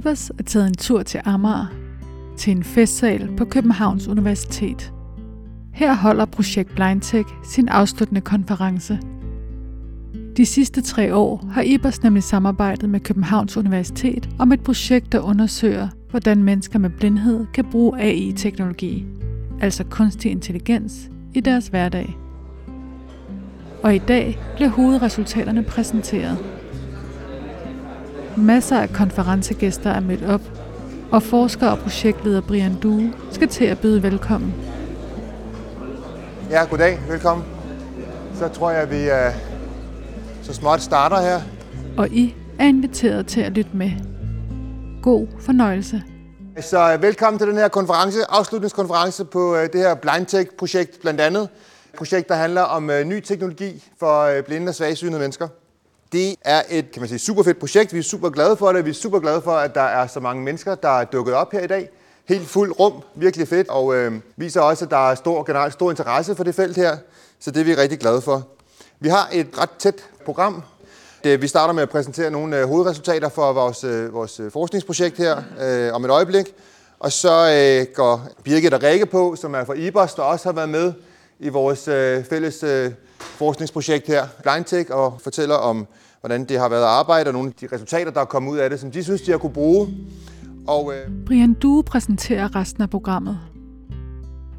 Ibers er taget en tur til Amager, til en festsal på Københavns Universitet. Her holder projekt BlindTech sin afsluttende konference. De sidste tre år har Ibers nemlig samarbejdet med Københavns Universitet om et projekt, der undersøger, hvordan mennesker med blindhed kan bruge AI-teknologi, altså kunstig intelligens, i deres hverdag. Og i dag bliver hovedresultaterne præsenteret. Masser af konferencegæster er mødt op, og forsker og projektleder Brian Due skal til at byde velkommen. Ja, goddag. Velkommen. Så tror jeg, at vi uh, så småt starter her. Og I er inviteret til at lytte med. God fornøjelse. Så uh, velkommen til den her konference, afslutningskonference på uh, det her BlindTech-projekt blandt andet. Et projekt, der handler om uh, ny teknologi for blinde og svagsynede mennesker. Det er et kan man sige, super fedt projekt. Vi er super glade for det. Vi er super glade for, at der er så mange mennesker, der er dukket op her i dag. Helt fuld rum, virkelig fedt, og øh, viser også, at der er stor, generelt stor interesse for det felt her. Så det er vi rigtig glade for. Vi har et ret tæt program. Det, vi starter med at præsentere nogle øh, hovedresultater for vores, øh, vores øh, forskningsprojekt her øh, om et øjeblik. Og så øh, går Birgit og Rikke på, som er fra IBOS, der også har været med i vores øh, fælles øh, forskningsprojekt her, BlindTech, og fortæller om, hvordan det har været at arbejde, og nogle af de resultater, der er kommet ud af det, som de synes, de har kunne bruge. Og, øh... Brian Due præsenterer resten af programmet.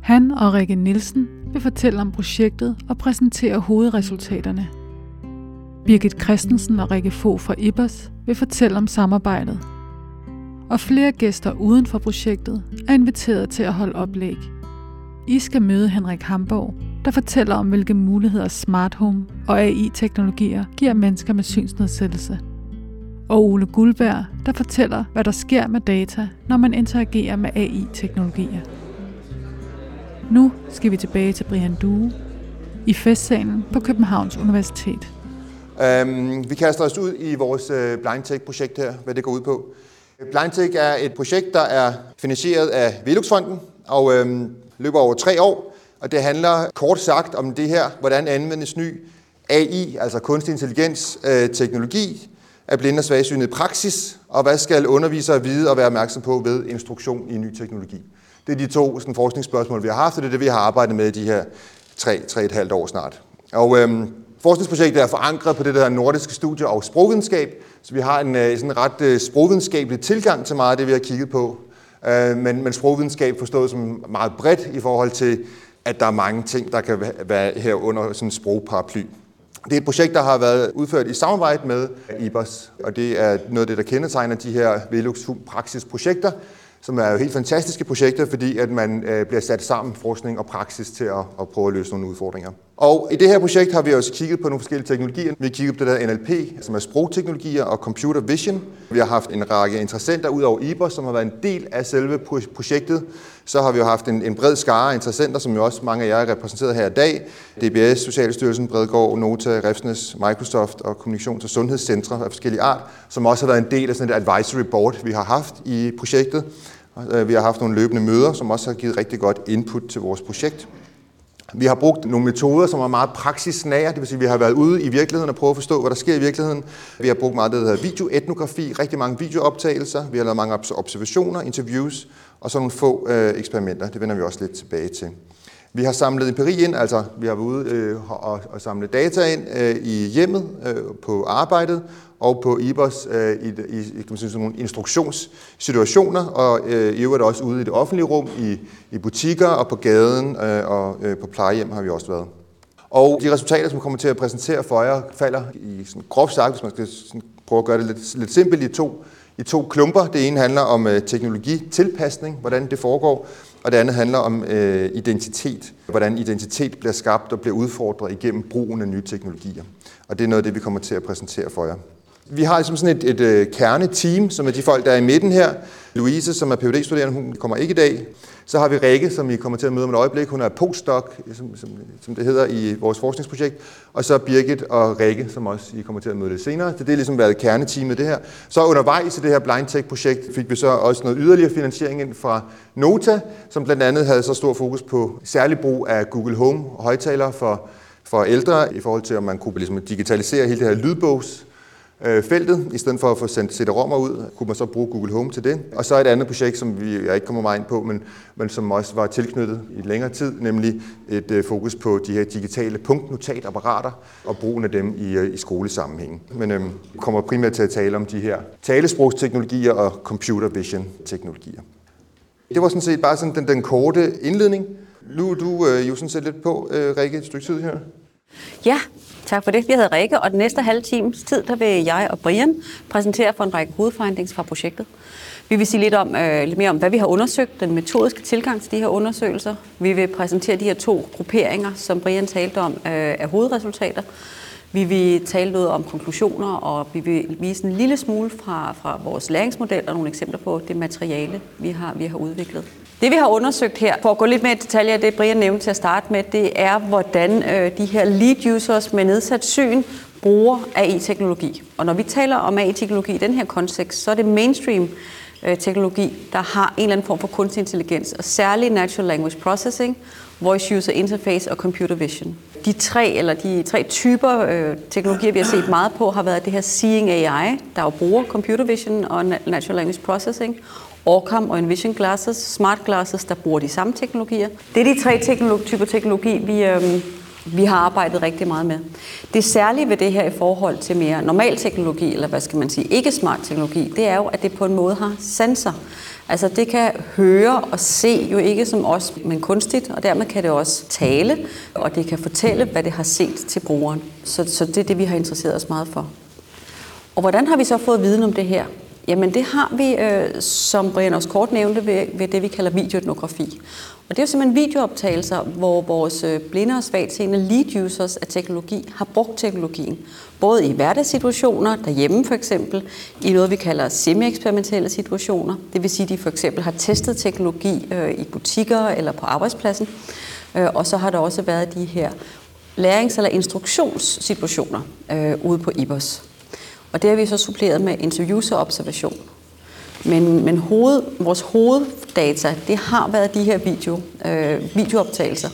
Han og Rikke Nielsen vil fortælle om projektet og præsentere hovedresultaterne. Birgit Christensen og Rikke Fogh fra IBOS vil fortælle om samarbejdet. Og flere gæster uden for projektet er inviteret til at holde oplæg. I skal møde Henrik Hamborg, der fortæller om, hvilke muligheder smart home og AI-teknologier giver mennesker med synsnedsættelse. Og Ole Guldberg, der fortæller, hvad der sker med data, når man interagerer med AI-teknologier. Nu skal vi tilbage til Brian Due i festsalen på Københavns Universitet. Um, vi kaster os ud i vores øh, Blind BlindTech-projekt her, hvad det går ud på. BlindTech er et projekt, der er finansieret af Veluxfonden og øhm, løber over tre år. Og det handler kort sagt om det her, hvordan anvendes ny AI, altså kunstig intelligens, øh, teknologi, af blinde og svagsynede praksis, og hvad skal undervisere vide og være opmærksom på ved instruktion i ny teknologi. Det er de to sådan, forskningsspørgsmål, vi har haft, og det er det, vi har arbejdet med i de her tre, tre et halvt år snart. Og øhm, forskningsprojektet er forankret på det, der hedder nordiske studier og sprogvidenskab, så vi har en øh, sådan ret øh, sprogvidenskabelig tilgang til meget af det, vi har kigget på. Øh, men, men sprogvidenskab forstået som meget bredt i forhold til at der er mange ting, der kan være her under sådan en sprogparaply. Det er et projekt, der har været udført i samarbejde med IBOS, og det er noget af det, der kendetegner de her Velux praksisprojekter, som er jo helt fantastiske projekter, fordi at man øh, bliver sat sammen forskning og praksis til at, at prøve at løse nogle udfordringer. Og i det her projekt har vi også kigget på nogle forskellige teknologier. Vi har kigget på det der NLP, som er sprogteknologier og computer vision. Vi har haft en række interessenter ud over IBOS, som har været en del af selve projektet. Så har vi jo haft en, en bred skare af interessenter, som jo også mange af jer er repræsenteret her i dag. DBS, Socialstyrelsen, Bredgård, Nota, Refsnes, Microsoft og Kommunikations- og Sundhedscentre af forskellige art, som også har været en del af sådan et advisory board, vi har haft i projektet. Øh, vi har haft nogle løbende møder, som også har givet rigtig godt input til vores projekt. Vi har brugt nogle metoder, som er meget praksisnære, det vil sige, at vi har været ude i virkeligheden og prøvet at forstå, hvad der sker i virkeligheden. Vi har brugt meget det, der hedder videoetnografi, rigtig mange videooptagelser, vi har lavet mange observationer, interviews og så nogle få øh, eksperimenter. Det vender vi også lidt tilbage til. Vi har samlet empiri ind, altså vi har været ude øh, og, og samle data ind øh, i hjemmet øh, på arbejdet og på IBOS øh, i, i kan man sige, sådan nogle instruktionssituationer, og øh, i øvrigt også ude i det offentlige rum, i, i butikker og på gaden øh, og øh, på plejehjem har vi også været. Og de resultater, som kommer til at præsentere for jer, falder i sådan groft sagt, hvis man skal sådan prøve at gøre det lidt, lidt simpelt, i to, i to klumper. Det ene handler om øh, teknologitilpasning, hvordan det foregår, og det andet handler om øh, identitet, hvordan identitet bliver skabt og bliver udfordret igennem brugen af nye teknologier. Og det er noget af det, vi kommer til at præsentere for jer. Vi har ligesom sådan et, et, øh, kerneteam, som er de folk, der er i midten her. Louise, som er phd studerende hun kommer ikke i dag. Så har vi Rikke, som vi kommer til at møde om et øjeblik. Hun er postdoc, som, som, som det hedder i vores forskningsprojekt. Og så Birgit og Rikke, som også I kommer til at møde lidt senere. Så det er ligesom været kerneteamet det her. Så undervejs i det her Blind Tech-projekt fik vi så også noget yderligere finansiering ind fra Nota, som blandt andet havde så stor fokus på særlig brug af Google Home højtalere for, for ældre, i forhold til, om man kunne ligesom digitalisere hele det her lydbogs øh, feltet, i stedet for at få sendt CD-ROM'er ud, kunne man så bruge Google Home til det. Og så et andet projekt, som vi, jeg ikke kommer meget ind på, men, men som også var tilknyttet i længere tid, nemlig et øh, fokus på de her digitale punktnotatapparater og brugen af dem i, øh, i skolesammenhæng. Men øh, kommer primært til at tale om de her talesprogsteknologier og computer vision teknologier. Det var sådan set bare sådan den, den korte indledning. Nu er du øh, jo sådan set lidt på, øh, Rikke, et stykke tid her. Ja, tak for det. Jeg hedder Rikke, og den næste halve times tid, der vil jeg og Brian præsentere for en række hovedfindings fra projektet. Vi vil sige lidt, om, øh, lidt mere om, hvad vi har undersøgt, den metodiske tilgang til de her undersøgelser. Vi vil præsentere de her to grupperinger, som Brian talte om, øh, af hovedresultater. Vi vil tale noget om konklusioner, og vi vil vise en lille smule fra, fra vores læringsmodel og nogle eksempler på det materiale, vi har, vi har udviklet. Det vi har undersøgt her, for at gå lidt mere i detaljer det Brian nævnte til at starte med, det er, hvordan øh, de her lead users med nedsat syn bruger AI-teknologi. Og når vi taler om AI-teknologi i den her kontekst, så er det mainstream øh, teknologi, der har en eller anden form for kunstig intelligens, og særligt natural language processing, voice user interface og computer vision. De tre, eller de tre typer øh, teknologier, vi har set meget på, har været det her Seeing AI, der jo bruger computer vision og natural language processing, Orcam og Envision Glasses, smart glasses, der bruger de samme teknologier. Det er de tre teknologi, typer teknologi, vi, øhm, vi har arbejdet rigtig meget med. Det særlige ved det her i forhold til mere normal teknologi, eller hvad skal man sige, ikke smart teknologi, det er jo, at det på en måde har sensor. Altså det kan høre og se jo ikke som os, men kunstigt, og dermed kan det også tale, og det kan fortælle, hvad det har set til brugeren. Så, så det er det, vi har interesseret os meget for. Og hvordan har vi så fået viden om det her? Jamen det har vi, øh, som Brian også kort nævnte, ved, ved det vi kalder videoetnografi. Og det er jo simpelthen videooptagelser, hvor vores øh, blinde og svagtseende lead users af teknologi har brugt teknologien. Både i hverdagssituationer, derhjemme for eksempel, i noget vi kalder semi-eksperimentelle situationer. Det vil sige, at de for eksempel har testet teknologi øh, i butikker eller på arbejdspladsen. Øh, og så har der også været de her lærings- eller instruktionssituationer øh, ude på IBOS. Og det har vi så suppleret med interviews og observation. Men, men hoved, vores hoveddata, det har været de her video, øh, videooptagelser.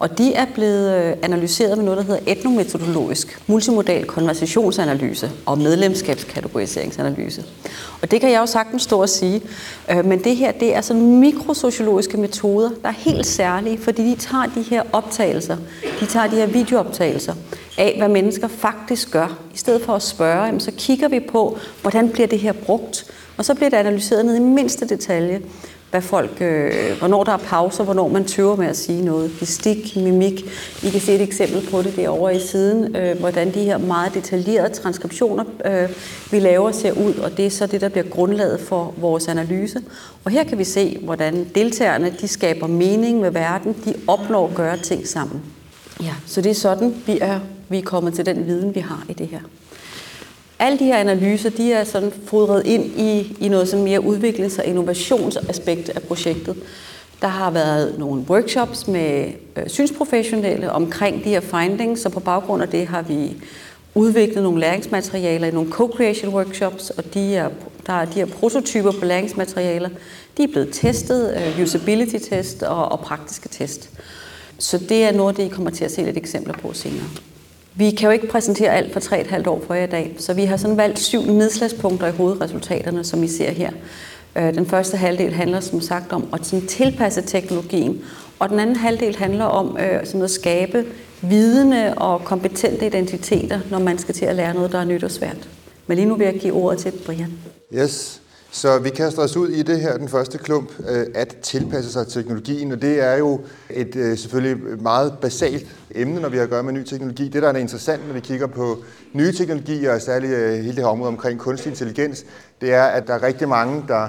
Og de er blevet øh, analyseret med noget, der hedder etnometodologisk multimodal konversationsanalyse og medlemskabskategoriseringsanalyse. Og det kan jeg jo sagtens stå og sige, øh, men det her det er sådan mikrosociologiske metoder, der er helt særlige, fordi de tager de her optagelser, de tager de her videooptagelser af, hvad mennesker faktisk gør. I stedet for at spørge, så kigger vi på, hvordan bliver det her brugt, og så bliver det analyseret ned i mindste detalje, hvad folk, øh, hvornår der er pauser, hvornår man tøver med at sige noget. Gestik, mimik. I kan se et eksempel på det derovre i siden, øh, hvordan de her meget detaljerede transkriptioner, øh, vi laver, ser ud, og det er så det, der bliver grundlaget for vores analyse. Og her kan vi se, hvordan deltagerne de skaber mening med verden, de opnår at gøre ting sammen. Ja, så det er sådan, vi er, vi er kommet til den viden, vi har i det her. Alle de her analyser, de er sådan fodret ind i, i noget som mere udviklings- og innovationsaspekt af projektet. Der har været nogle workshops med øh, synsprofessionelle omkring de her findings, så på baggrund af det har vi udviklet nogle læringsmaterialer i nogle co-creation workshops, og de er, der er de her prototyper på læringsmaterialer. De er blevet testet, øh, usability test og, og praktiske test. Så det er noget, det I kommer til at se lidt eksempler på senere. Vi kan jo ikke præsentere alt for 3,5 år for jer i dag, så vi har sådan valgt syv nedslagspunkter i hovedresultaterne, som I ser her. Øh, den første halvdel handler som sagt om at tilpasse teknologien, og den anden halvdel handler om øh, sådan at skabe vidende og kompetente identiteter, når man skal til at lære noget, der er nyt og svært. Men lige nu vil jeg give ordet til Brian. Yes. Så vi kaster os ud i det her, den første klump, øh, at tilpasse sig teknologien, og det er jo et øh, selvfølgelig meget basalt emne, når vi har at gøre med ny teknologi. Det, der er interessant, når vi kigger på nye teknologier, og særligt øh, hele det her område omkring kunstig intelligens, det er, at der er rigtig mange, der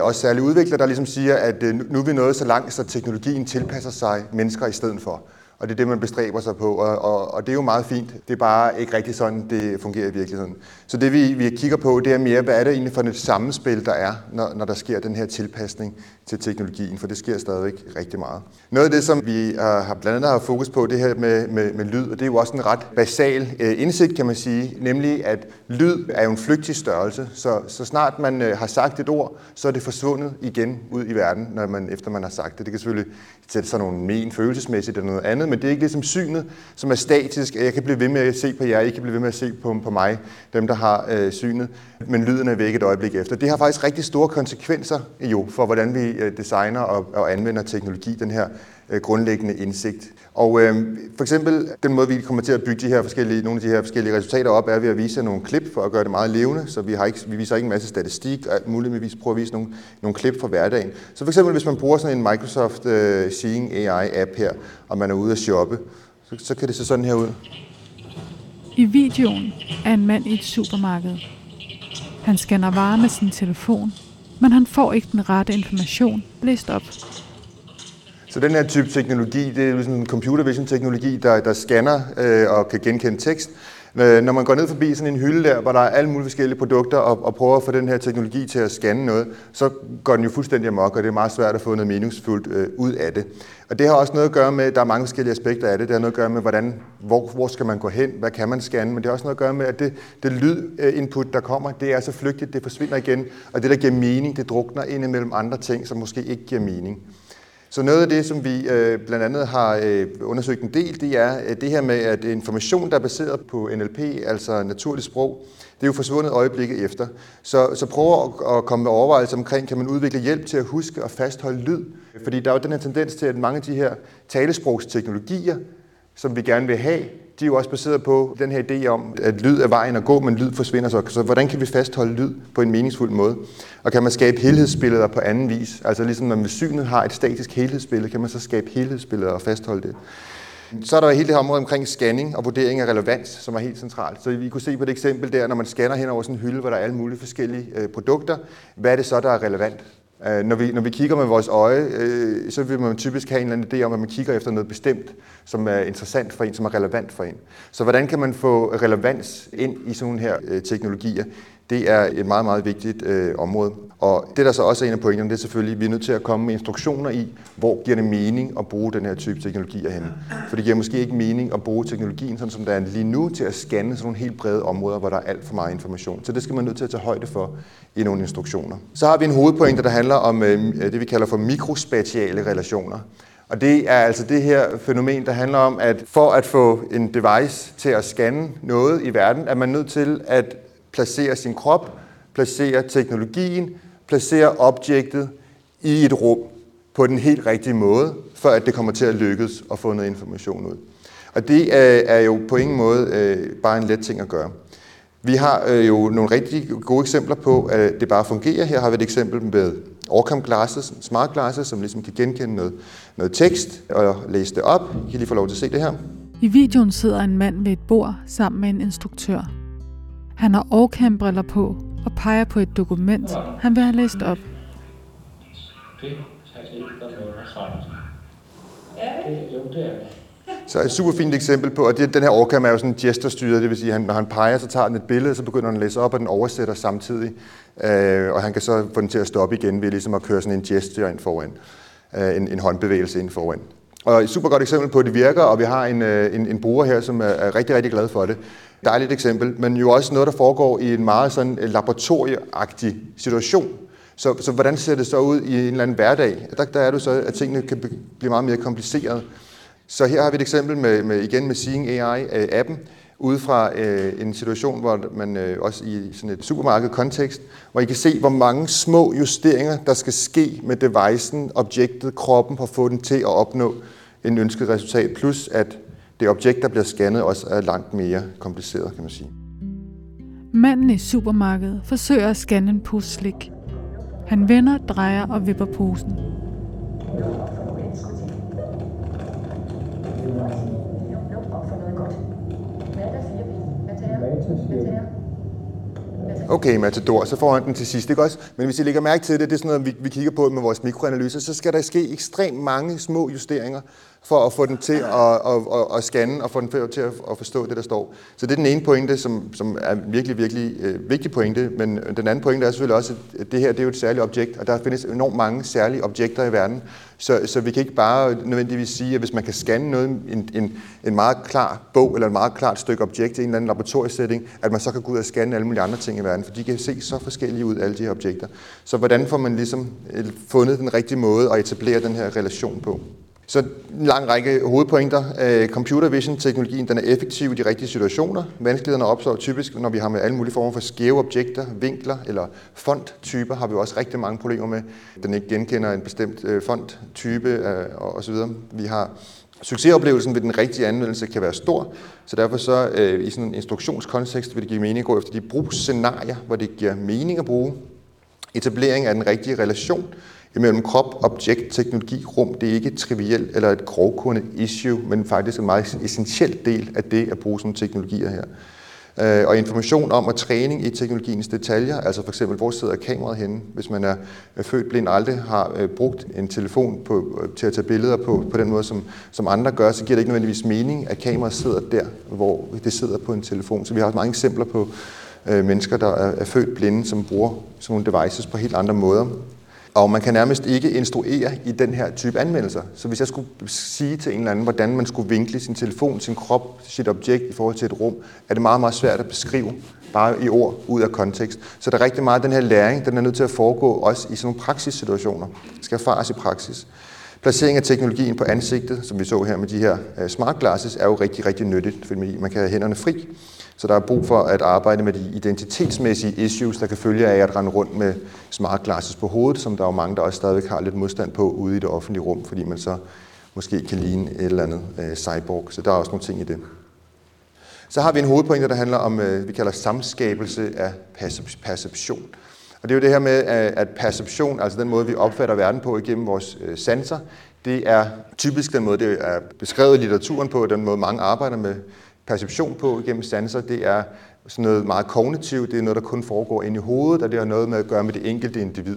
også særligt udvikler, der ligesom siger, at nu er vi nået så langt, så teknologien tilpasser sig mennesker i stedet for og det er det, man bestræber sig på, og, og, og det er jo meget fint. Det er bare ikke rigtig sådan, det fungerer i virkeligheden. Så det, vi, vi kigger på, det er mere, hvad er det egentlig for et sammenspil, der er, når, når der sker den her tilpasning til teknologien, for det sker stadigvæk rigtig meget. Noget af det, som vi øh, har blandt andet har fokus på, det her med, med, med lyd, og det er jo også en ret basal øh, indsigt, kan man sige, nemlig at lyd er jo en flygtig størrelse, så, så snart man øh, har sagt et ord, så er det forsvundet igen ud i verden, når man, efter man har sagt det. Det kan selvfølgelig sætte sig nogle men følelsesmæssigt eller noget andet, andet, men det er ikke ligesom synet, som er statisk. Jeg kan blive ved med at se på jer, I kan blive ved med at se på, på mig, dem der har øh, synet, men lyden er væk et øjeblik efter. Det har faktisk rigtig store konsekvenser jo for, hvordan vi øh, designer og, og anvender teknologi, den her øh, grundlæggende indsigt. Og øh, for eksempel den måde, vi kommer til at bygge de her forskellige, nogle af de her forskellige resultater op, er ved at vise nogle klip for at gøre det meget levende. Så vi, har ikke, vi viser ikke en masse statistik og alt muligt, men vi prøver at vise nogle, nogle klip fra hverdagen. Så for eksempel, hvis man bruger sådan en Microsoft øh, Seeing AI-app her, og man er ude at shoppe, så, så kan det se sådan her ud. I videoen er en mand i et supermarked. Han scanner varer med sin telefon, men han får ikke den rette information læst op. Så den her type teknologi, det er sådan en computer vision teknologi, der, der scanner øh, og kan genkende tekst. Øh, når man går ned forbi sådan en hylde der, hvor der er alle mulige forskellige produkter, og, og prøver at få den her teknologi til at scanne noget, så går den jo fuldstændig amok, og det er meget svært at få noget meningsfuldt øh, ud af det. Og det har også noget at gøre med, der er mange forskellige aspekter af det. Det har noget at gøre med, hvordan, hvor, hvor skal man gå hen, hvad kan man scanne, men det har også noget at gøre med, at det, det lydinput, der kommer, det er så flygtigt, det forsvinder igen, og det, der giver mening, det drukner ind imellem andre ting, som måske ikke giver mening. Så noget af det, som vi øh, blandt andet har øh, undersøgt en del, det er øh, det her med, at information, der er baseret på NLP, altså naturligt sprog, det er jo forsvundet øjeblikket efter. Så, så prøv at, at komme med overvejelser omkring, kan man udvikle hjælp til at huske og fastholde lyd? Fordi der er jo den her tendens til, at mange af de her talesprogsteknologier, som vi gerne vil have, de er jo også baseret på den her idé om, at lyd er vejen at gå, men lyd forsvinder så. Så hvordan kan vi fastholde lyd på en meningsfuld måde? Og kan man skabe helhedsbilleder på anden vis? Altså ligesom når man med synet har et statisk helhedsbillede, kan man så skabe helhedsbilleder og fastholde det? Så er der hele det her område omkring scanning og vurdering af relevans, som er helt centralt. Så vi kunne se på det eksempel der, når man scanner hen over sådan en hylde, hvor der er alle mulige forskellige øh, produkter. Hvad er det så, der er relevant? Øh, når vi, når vi kigger med vores øje, øh, så vil man typisk have en eller anden idé om, at man kigger efter noget bestemt, som er interessant for en, som er relevant for en. Så hvordan kan man få relevans ind i sådan her øh, teknologier? Det er et meget, meget vigtigt øh, område. Og det, der så også er en af pointerne, det er selvfølgelig, at vi er nødt til at komme med instruktioner i, hvor giver det mening at bruge den her type teknologier hen. For det giver måske ikke mening at bruge teknologien, sådan som der er lige nu, til at scanne sådan nogle helt brede områder, hvor der er alt for meget information. Så det skal man nødt til at tage højde for i nogle instruktioner. Så har vi en hovedpointe, der handler om øh, det, vi kalder for mikrospatiale relationer. Og det er altså det her fænomen, der handler om, at for at få en device til at scanne noget i verden, er man nødt til at placere sin krop, placere teknologien, placere objektet i et rum på den helt rigtige måde, for at det kommer til at lykkes at få noget information ud. Og det øh, er jo på ingen måde øh, bare en let ting at gøre. Vi har øh, jo nogle rigtig gode eksempler på, at det bare fungerer. Her har vi et eksempel med Orcam Glasses, smart glasses, som ligesom kan genkende noget, noget tekst og læse det op. I kan lige få lov til at se det her. I videoen sidder en mand ved et bord sammen med en instruktør. Han har Orcam-briller på og peger på et dokument, han vil have læst op. Så et super fint eksempel på, at den her Orcam er jo sådan gesterstyret, det vil sige, at når han peger, så tager den et billede, så begynder han at læse op, og den oversætter samtidig. Øh, og han kan så få den til at stoppe igen ved ligesom at køre sådan en gesture ind foran, øh, en, en håndbevægelse ind foran. Og et super godt eksempel på, at det virker, og vi har en, øh, en, en bruger her, som er rigtig, rigtig glad for det. Dejligt eksempel, men jo også noget, der foregår i en meget sådan øh, laboratorieagtig situation. Så, så hvordan ser det så ud i en eller anden hverdag? Der, der er det så, at tingene kan blive meget mere komplicerede. Så her har vi et eksempel med, med igen med Seeing AI-appen, øh, ude fra øh, en situation, hvor man øh, også i sådan et supermarked-kontekst, hvor I kan se, hvor mange små justeringer, der skal ske med devicen, objektet, kroppen, for at få den til at opnå en ønsket resultat, plus at det objekt, der bliver scannet, også er langt mere kompliceret, kan man sige. Manden i supermarkedet forsøger at scanne en pose slik. Han vender, drejer og vipper posen. Okay, Matador, så får han den til sidst, ikke også? Men hvis I lægger mærke til det, det er sådan noget, vi, vi kigger på med vores mikroanalyser, så skal der ske ekstremt mange små justeringer, for at få den til at, at, at, at scanne og få den til at, at forstå det, der står. Så det er den ene pointe, som, som er virkelig, virkelig øh, vigtig pointe, men øh, den anden pointe er selvfølgelig også, at det her det er jo et særligt objekt, og der findes enormt mange særlige objekter i verden, så, så vi kan ikke bare nødvendigvis sige, at hvis man kan scanne noget, en, en, en meget klar bog eller et meget klart stykke objekt i en eller anden laboratoriesætning, at man så kan gå ud og scanne alle mulige andre ting i verden, for de kan se så forskellige ud, alle de her objekter. Så hvordan får man ligesom øh, fundet den rigtige måde at etablere den her relation på? Så en lang række hovedpointer. Øh, computer vision-teknologien den er effektiv i de rigtige situationer. Vanskelighederne opstår typisk, når vi har med alle mulige former for skæve objekter, vinkler eller fonttyper, har vi også rigtig mange problemer med. Den ikke genkender en bestemt øh, fonttype øh, osv. Vi har Succesoplevelsen ved den rigtige anvendelse kan være stor, så derfor så øh, i sådan en instruktionskontekst vil det give mening at gå efter de brugsscenarier, hvor det giver mening at bruge. Etablering af den rigtige relation imellem krop, objekt, teknologi, rum, det er ikke et trivielt eller et grovkunde issue, men faktisk en meget essentiel del af det at bruge sådan teknologier her. Øh, og information om og træning i teknologiens detaljer, altså for eksempel, hvor sidder kameraet henne, hvis man er født blind og aldrig har øh, brugt en telefon på, øh, til at tage billeder på, på den måde, som, som andre gør, så giver det ikke nødvendigvis mening, at kameraet sidder der, hvor det sidder på en telefon. Så vi har også mange eksempler på øh, mennesker, der er, er født blinde, som bruger sådan nogle devices på helt andre måder. Og man kan nærmest ikke instruere i den her type anvendelser. Så hvis jeg skulle sige til en eller anden, hvordan man skulle vinkle sin telefon, sin krop, sit objekt i forhold til et rum, er det meget, meget svært at beskrive bare i ord ud af kontekst. Så der er rigtig meget af den her læring, den er nødt til at foregå også i sådan nogle praksissituationer. Det skal erfares i praksis. Placering af teknologien på ansigtet, som vi så her med de her øh, smart glasses, er jo rigtig, rigtig nyttigt, fordi man kan have hænderne fri. Så der er brug for at arbejde med de identitetsmæssige issues, der kan følge af at rende rundt med smart glasses på hovedet, som der er jo mange, der også stadigvæk har lidt modstand på ude i det offentlige rum, fordi man så måske kan ligne et eller andet øh, cyborg. Så der er også nogle ting i det. Så har vi en hovedpointe, der handler om, øh, vi kalder samskabelse af perception. Og det er jo det her med, øh, at perception, altså den måde, vi opfatter verden på igennem vores øh, sanser, det er typisk den måde, det er beskrevet i litteraturen på, den måde mange arbejder med perception på igennem sanser, det er sådan noget meget kognitivt, det er noget, der kun foregår inde i hovedet, og det har noget med at gøre med det enkelte individ.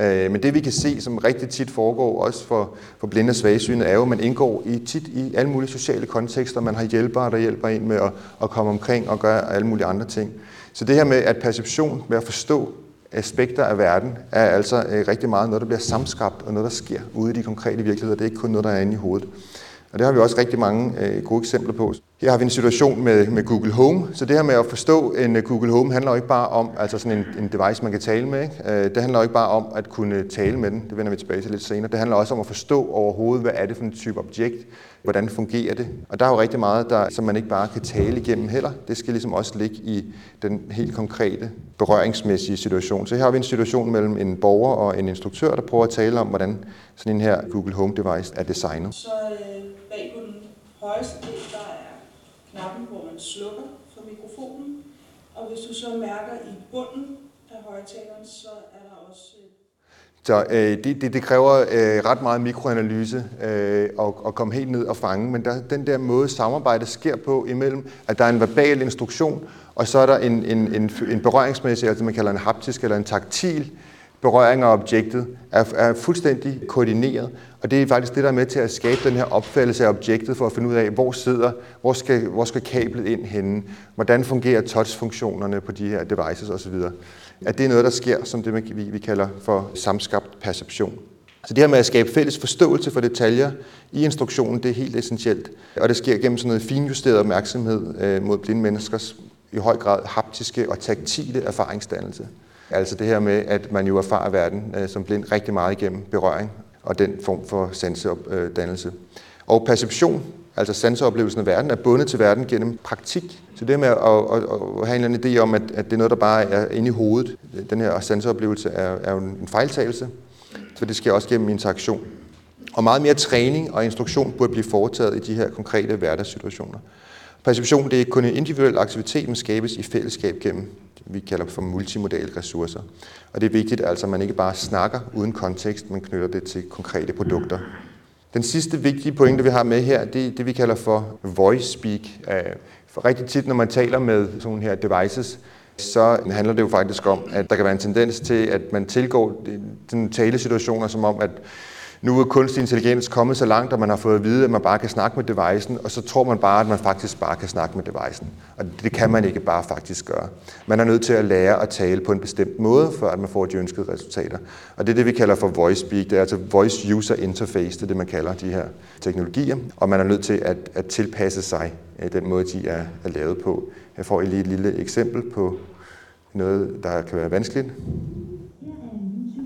Øh, men det vi kan se, som rigtig tit foregår, også for, for blinde og svagesynet, er jo, at man indgår i tit i alle mulige sociale kontekster. Man har hjælpere, der hjælper en med at, at komme omkring og gøre alle mulige andre ting. Så det her med, at perception, med at forstå aspekter af verden, er altså øh, rigtig meget noget, der bliver samskabt, og noget, der sker ude i de konkrete virkeligheder. Det er ikke kun noget, der er inde i hovedet. Og det har vi også rigtig mange øh, gode eksempler på. Her har vi en situation med, med Google Home. Så det her med at forstå en uh, Google Home handler jo ikke bare om altså sådan en, en device, man kan tale med. Ikke? Uh, det handler jo ikke bare om at kunne tale med den. Det vender vi tilbage til lidt senere. Det handler også om at forstå overhovedet, hvad er det for en type objekt? Hvordan fungerer det? Og der er jo rigtig meget, der, som man ikke bare kan tale igennem heller. Det skal ligesom også ligge i den helt konkrete berøringsmæssige situation. Så her har vi en situation mellem en borger og en instruktør, der prøver at tale om, hvordan sådan en her Google Home device er designet. Så øh, højeste del, der er knappen, hvor man slukker for mikrofonen. Og hvis du så mærker i bunden af højtaleren, så er der også... Øh, så øh, det, det, det kræver øh, ret meget mikroanalyse øh, at, at komme helt ned og fange, men der, den der måde samarbejdet sker på imellem, at der er en verbal instruktion, og så er der en, en, en, en berøringsmæssig, altså man kalder en haptisk eller en taktil berøring af objektet, er, er fuldstændig koordineret. Og det er faktisk det, der er med til at skabe den her opfattelse af objektet, for at finde ud af, hvor sidder, hvor skal, hvor skal kablet ind henne, hvordan fungerer touch-funktionerne på de her devices osv. At det er noget, der sker, som det vi, vi kalder for samskabt perception. Så det her med at skabe fælles forståelse for detaljer i instruktionen, det er helt essentielt. Og det sker gennem sådan noget finjusteret opmærksomhed øh, mod blinde menneskers i høj grad haptiske og taktile erfaringsdannelse. Altså det her med, at man jo erfarer verden øh, som blind rigtig meget igennem berøring og den form for sanseopdannelse. Og perception, altså sanseoplevelsen af verden, er bundet til verden gennem praktik. Så det med at, at, at have en eller anden idé om, at, at det er noget, der bare er inde i hovedet, den her sanseoplevelse er, er jo en fejltagelse, så det sker også gennem interaktion. Og meget mere træning og instruktion burde blive foretaget i de her konkrete hverdagssituationer. Perception det er ikke kun en individuel aktivitet, men skabes i fællesskab gennem vi kalder for multimodale ressourcer. Og det er vigtigt, altså, at man ikke bare snakker uden kontekst, men knytter det til konkrete produkter. Den sidste vigtige pointe, vi har med her, det er det, vi kalder for voice speak. Øh, for rigtig tit, når man taler med sådan her devices, så handler det jo faktisk om, at der kan være en tendens til, at man tilgår øh, den talesituationer som om, at nu er kunstig intelligens kommet så langt, at man har fået at vide, at man bare kan snakke med devicen, og så tror man bare, at man faktisk bare kan snakke med devicen. Og det kan man ikke bare faktisk gøre. Man er nødt til at lære at tale på en bestemt måde, for at man får de ønskede resultater. Og det er det, vi kalder for voice speak. Det er altså voice user interface, det er det, man kalder de her teknologier. Og man er nødt til at, at tilpasse sig øh, den måde, de er, er lavet på. Jeg får lige et lille eksempel på noget, der kan være vanskeligt.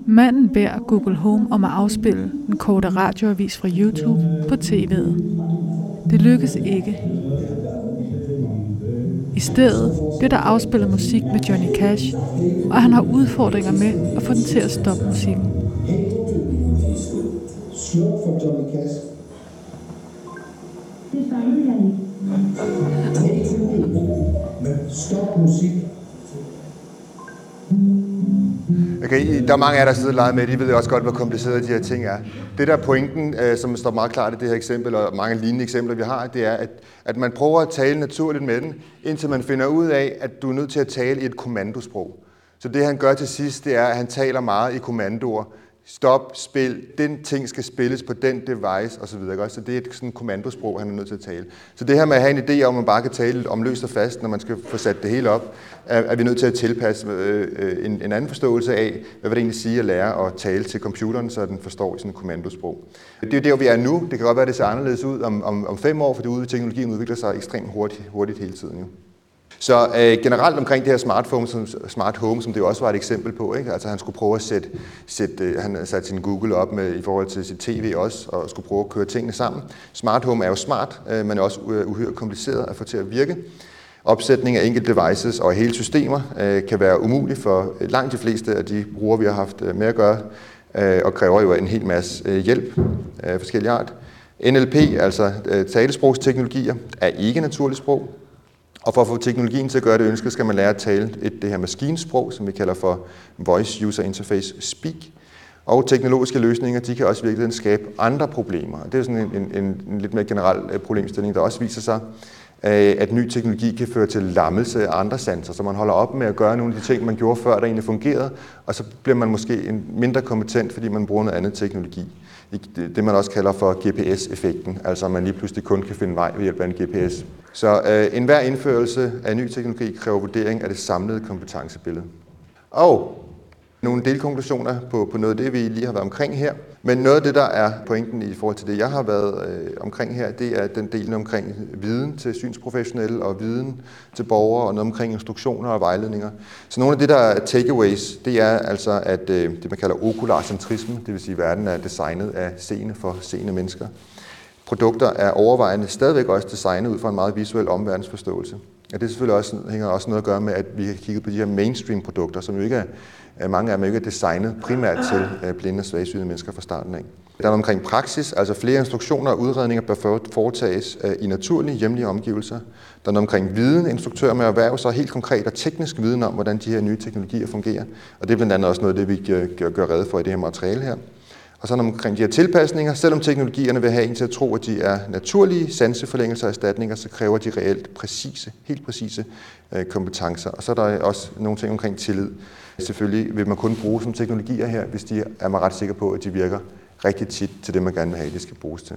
Manden beder Google Home om at afspille den korte radioavis fra YouTube på tv'et. Det lykkes ikke. I stedet bliver der afspillet musik med Johnny Cash, og han har udfordringer med at få den til at stoppe musikken. For Johnny Cash. Det fangede jeg ikke. Stop musik. Okay, der er mange af jer, der sidder og leger med, de ved også godt, hvor komplicerede de her ting er. Det der er pointen, øh, som står meget klart i det her eksempel, og mange lignende eksempler, vi har, det er, at, at man prøver at tale naturligt med den, indtil man finder ud af, at du er nødt til at tale i et kommandosprog. Så det han gør til sidst, det er, at han taler meget i kommandoer stop, spil, den ting skal spilles på den device osv. Så, så det er et sådan kommandosprog, han er nødt til at tale. Så det her med at have en idé om, at man bare kan tale om løst og fast, når man skal få sat det hele op, er, er vi nødt til at tilpasse øh, øh en, en anden forståelse af, hvad det egentlig sige at lære at tale til computeren, så den forstår i sådan et kommandosprog. Det er jo der, vi er nu. Det kan godt være, at det ser anderledes ud om, om, om fem år, for det teknologien udvikler sig ekstremt hurtigt, hurtigt hele tiden. Jo. Så øh, generelt omkring det her smartphone, som, smart home, som det jo også var et eksempel på, ikke? altså han skulle prøve at sætte, sætte øh, han satte sin Google op med, i forhold til sit tv også, og skulle prøve at køre tingene sammen. Smart home er jo smart, øh, men er også øh, uhyre kompliceret at få til at virke. Opsætning af enkelte devices og hele systemer øh, kan være umuligt for øh, langt de fleste af de brugere, vi har haft øh, med at gøre, øh, og kræver jo en hel masse øh, hjælp af forskellige art. NLP, altså øh, talesprogsteknologier, er ikke naturligt sprog. Og for at få teknologien til at gøre det ønsket, skal man lære at tale et, det her maskinsprog, som vi kalder for Voice User Interface Speak. Og teknologiske løsninger, de kan også virkelig skabe andre problemer. Det er sådan en, en, en, en lidt mere generel øh, problemstilling, der også viser sig, øh, at ny teknologi kan føre til lammelse af andre sanser, så man holder op med at gøre nogle af de ting, man gjorde før, der egentlig fungerede, og så bliver man måske en mindre kompetent, fordi man bruger noget andet teknologi det man også kalder for GPS-effekten, altså at man lige pludselig kun kan finde vej ved hjælp af en GPS. Så øh, enhver indførelse af ny teknologi kræver vurdering af det samlede kompetencebillede. Og nogle delkonklusioner på, på noget af det, vi lige har været omkring her. Men noget af det, der er pointen i forhold til det, jeg har været øh, omkring her, det er den del omkring viden til synsprofessionelle og viden til borgere og noget omkring instruktioner og vejledninger. Så nogle af det, der er takeaways, det er altså, at øh, det, man kalder okularcentrisme, det vil sige, at verden er designet af seende for seende mennesker. Produkter er overvejende stadigvæk også designet ud fra en meget visuel omverdensforståelse. Og det selvfølgelig også, hænger også noget at gøre med, at vi har kigget på de her mainstream-produkter, som jo ikke er, mange af dem ikke er designet primært til øh, blinde og svagsynede mennesker fra starten af. Der er omkring praksis, altså flere instruktioner og udredninger bør foretages øh, i naturlige hjemlige omgivelser. Der er omkring viden, instruktører med erhverv, så helt konkret og teknisk viden om, hvordan de her nye teknologier fungerer. Og det er blandt andet også noget af det, vi gør, gør rede for i det her materiale her. Og så omkring de her tilpasninger, selvom teknologierne vil have en til at tro, at de er naturlige sanseforlængelser og erstatninger, så kræver de reelt præcise, helt præcise øh, kompetencer. Og så er der også nogle ting omkring tillid. Selvfølgelig vil man kun bruge som teknologier her, hvis de er man ret sikker på, at de virker rigtig tit til det, man gerne vil have, de skal bruges til.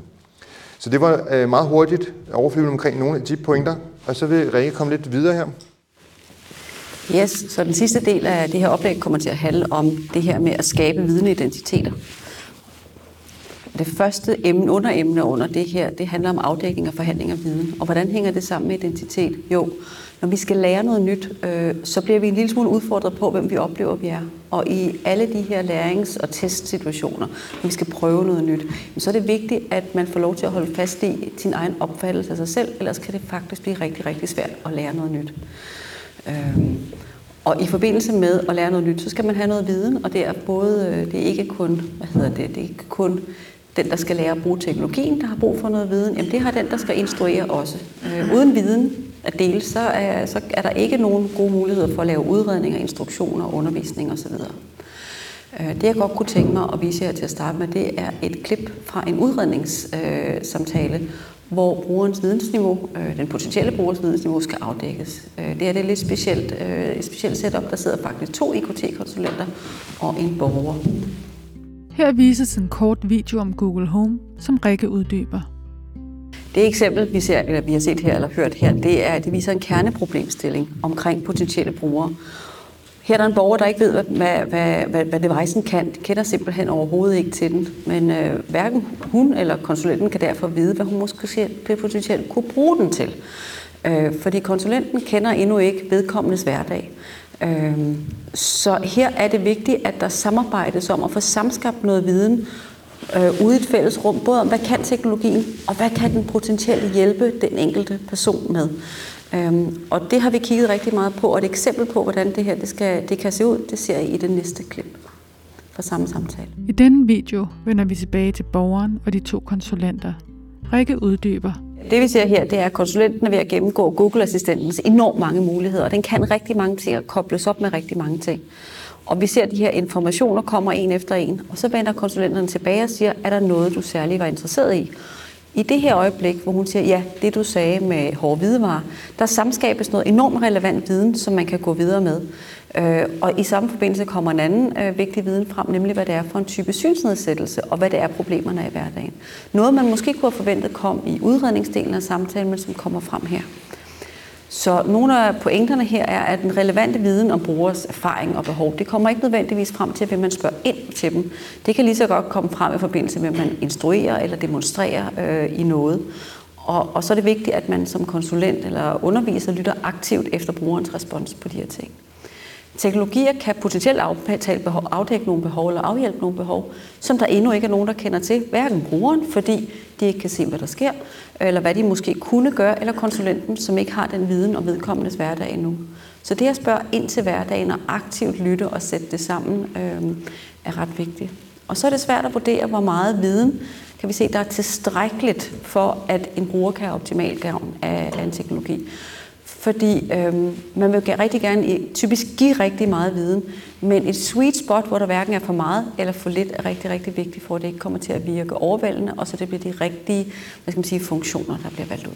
Så det var øh, meget hurtigt overflyvende omkring nogle af de pointer, og så vil Rikke komme lidt videre her. Yes, så den sidste del af det her oplæg kommer til at handle om det her med at skabe vidneidentiteter. Det første emne, underemne under det her, det handler om afdækning og forhandling af viden. Og hvordan hænger det sammen med identitet? Jo, når vi skal lære noget nyt, øh, så bliver vi en lille smule udfordret på, hvem vi oplever, vi er. Og i alle de her lærings- og testsituationer, når vi skal prøve noget nyt, så er det vigtigt, at man får lov til at holde fast i sin egen opfattelse af sig selv, ellers kan det faktisk blive rigtig, rigtig svært at lære noget nyt. Øh, og i forbindelse med at lære noget nyt, så skal man have noget viden, og det er både, øh, det er ikke kun, hvad hedder det, det er ikke kun den, der skal lære at bruge teknologien, der har brug for noget viden, jamen det har den, der skal instruere også. Øh, uden viden at dele, så er, så er der ikke nogen gode muligheder for at lave udredninger, instruktioner, undervisning osv. Øh, det jeg godt kunne tænke mig at vise jer til at starte med, det er et klip fra en udredningssamtale, øh, hvor brugerens vidensniveau, øh, den potentielle brugers vidensniveau, skal afdækkes. Øh, det er det lidt specielt, øh, et specielt setup. Der sidder faktisk to IKT-konsulenter og en borger. Her vises en kort video om Google Home, som Rikke uddyber. Det eksempel, vi, ser, eller vi har set her eller hørt her, det, er, det viser en kerneproblemstilling omkring potentielle brugere. Her er der en borger, der ikke ved, hvad, hvad, hvad, hvad devicen kan. De kender simpelthen overhovedet ikke til den. Men øh, hverken hun eller konsulenten kan derfor vide, hvad hun måske potentielt kunne bruge den til. Øh, fordi konsulenten kender endnu ikke vedkommendes hverdag. Øhm, så her er det vigtigt, at der samarbejdes om at få samskabt noget viden øh, ude i et fælles rum, både om, hvad kan teknologien, og hvad kan den potentielt hjælpe den enkelte person med. Øhm, og det har vi kigget rigtig meget på, og et eksempel på, hvordan det her det skal, det kan se ud, det ser I i det næste klip fra samme samtale. I denne video vender vi tilbage til borgeren og de to konsulenter. Rikke uddyber. Det vi ser her, det er, at konsulenten er ved at gennemgå Google-assistentens enormt mange muligheder. Den kan rigtig mange ting og kobles op med rigtig mange ting. Og vi ser, at de her informationer kommer en efter en, og så vender konsulenterne tilbage og siger, er der noget, du særligt var interesseret i? I det her øjeblik, hvor hun siger, ja, det du sagde med hårde hvidevarer, der samskabes noget enormt relevant viden, som man kan gå videre med. Øh, og i samme forbindelse kommer en anden øh, vigtig viden frem, nemlig hvad det er for en type synsnedsættelse, og hvad det er problemerne er i hverdagen. Noget, man måske kunne have forventet kom i udredningsdelen af samtalen, men som kommer frem her. Så nogle af pointerne her er, at den relevante viden om brugers erfaring og behov, det kommer ikke nødvendigvis frem til, hvem man spørger ind til dem. Det kan lige så godt komme frem i forbindelse med, at man instruerer eller demonstrerer øh, i noget. Og, og så er det vigtigt, at man som konsulent eller underviser lytter aktivt efter brugerens respons på de her ting. Teknologier kan potentielt afdække nogle behov eller afhjælpe nogle behov, som der endnu ikke er nogen, der kender til, hverken brugeren, fordi de ikke kan se, hvad der sker, eller hvad de måske kunne gøre, eller konsulenten, som ikke har den viden om vedkommendes hverdag endnu. Så det at spørge ind til hverdagen og aktivt lytte og sætte det sammen, øh, er ret vigtigt. Og så er det svært at vurdere, hvor meget viden kan vi se, der er tilstrækkeligt for, at en bruger kan have optimal gavn af, af en teknologi. Fordi øhm, man vil rigtig gerne typisk give rigtig meget viden, men et sweet spot, hvor der hverken er for meget eller for lidt, er rigtig, rigtig vigtigt for, at det ikke kommer til at virke overvældende, og så det bliver de rigtige hvad skal man sige, funktioner, der bliver valgt ud.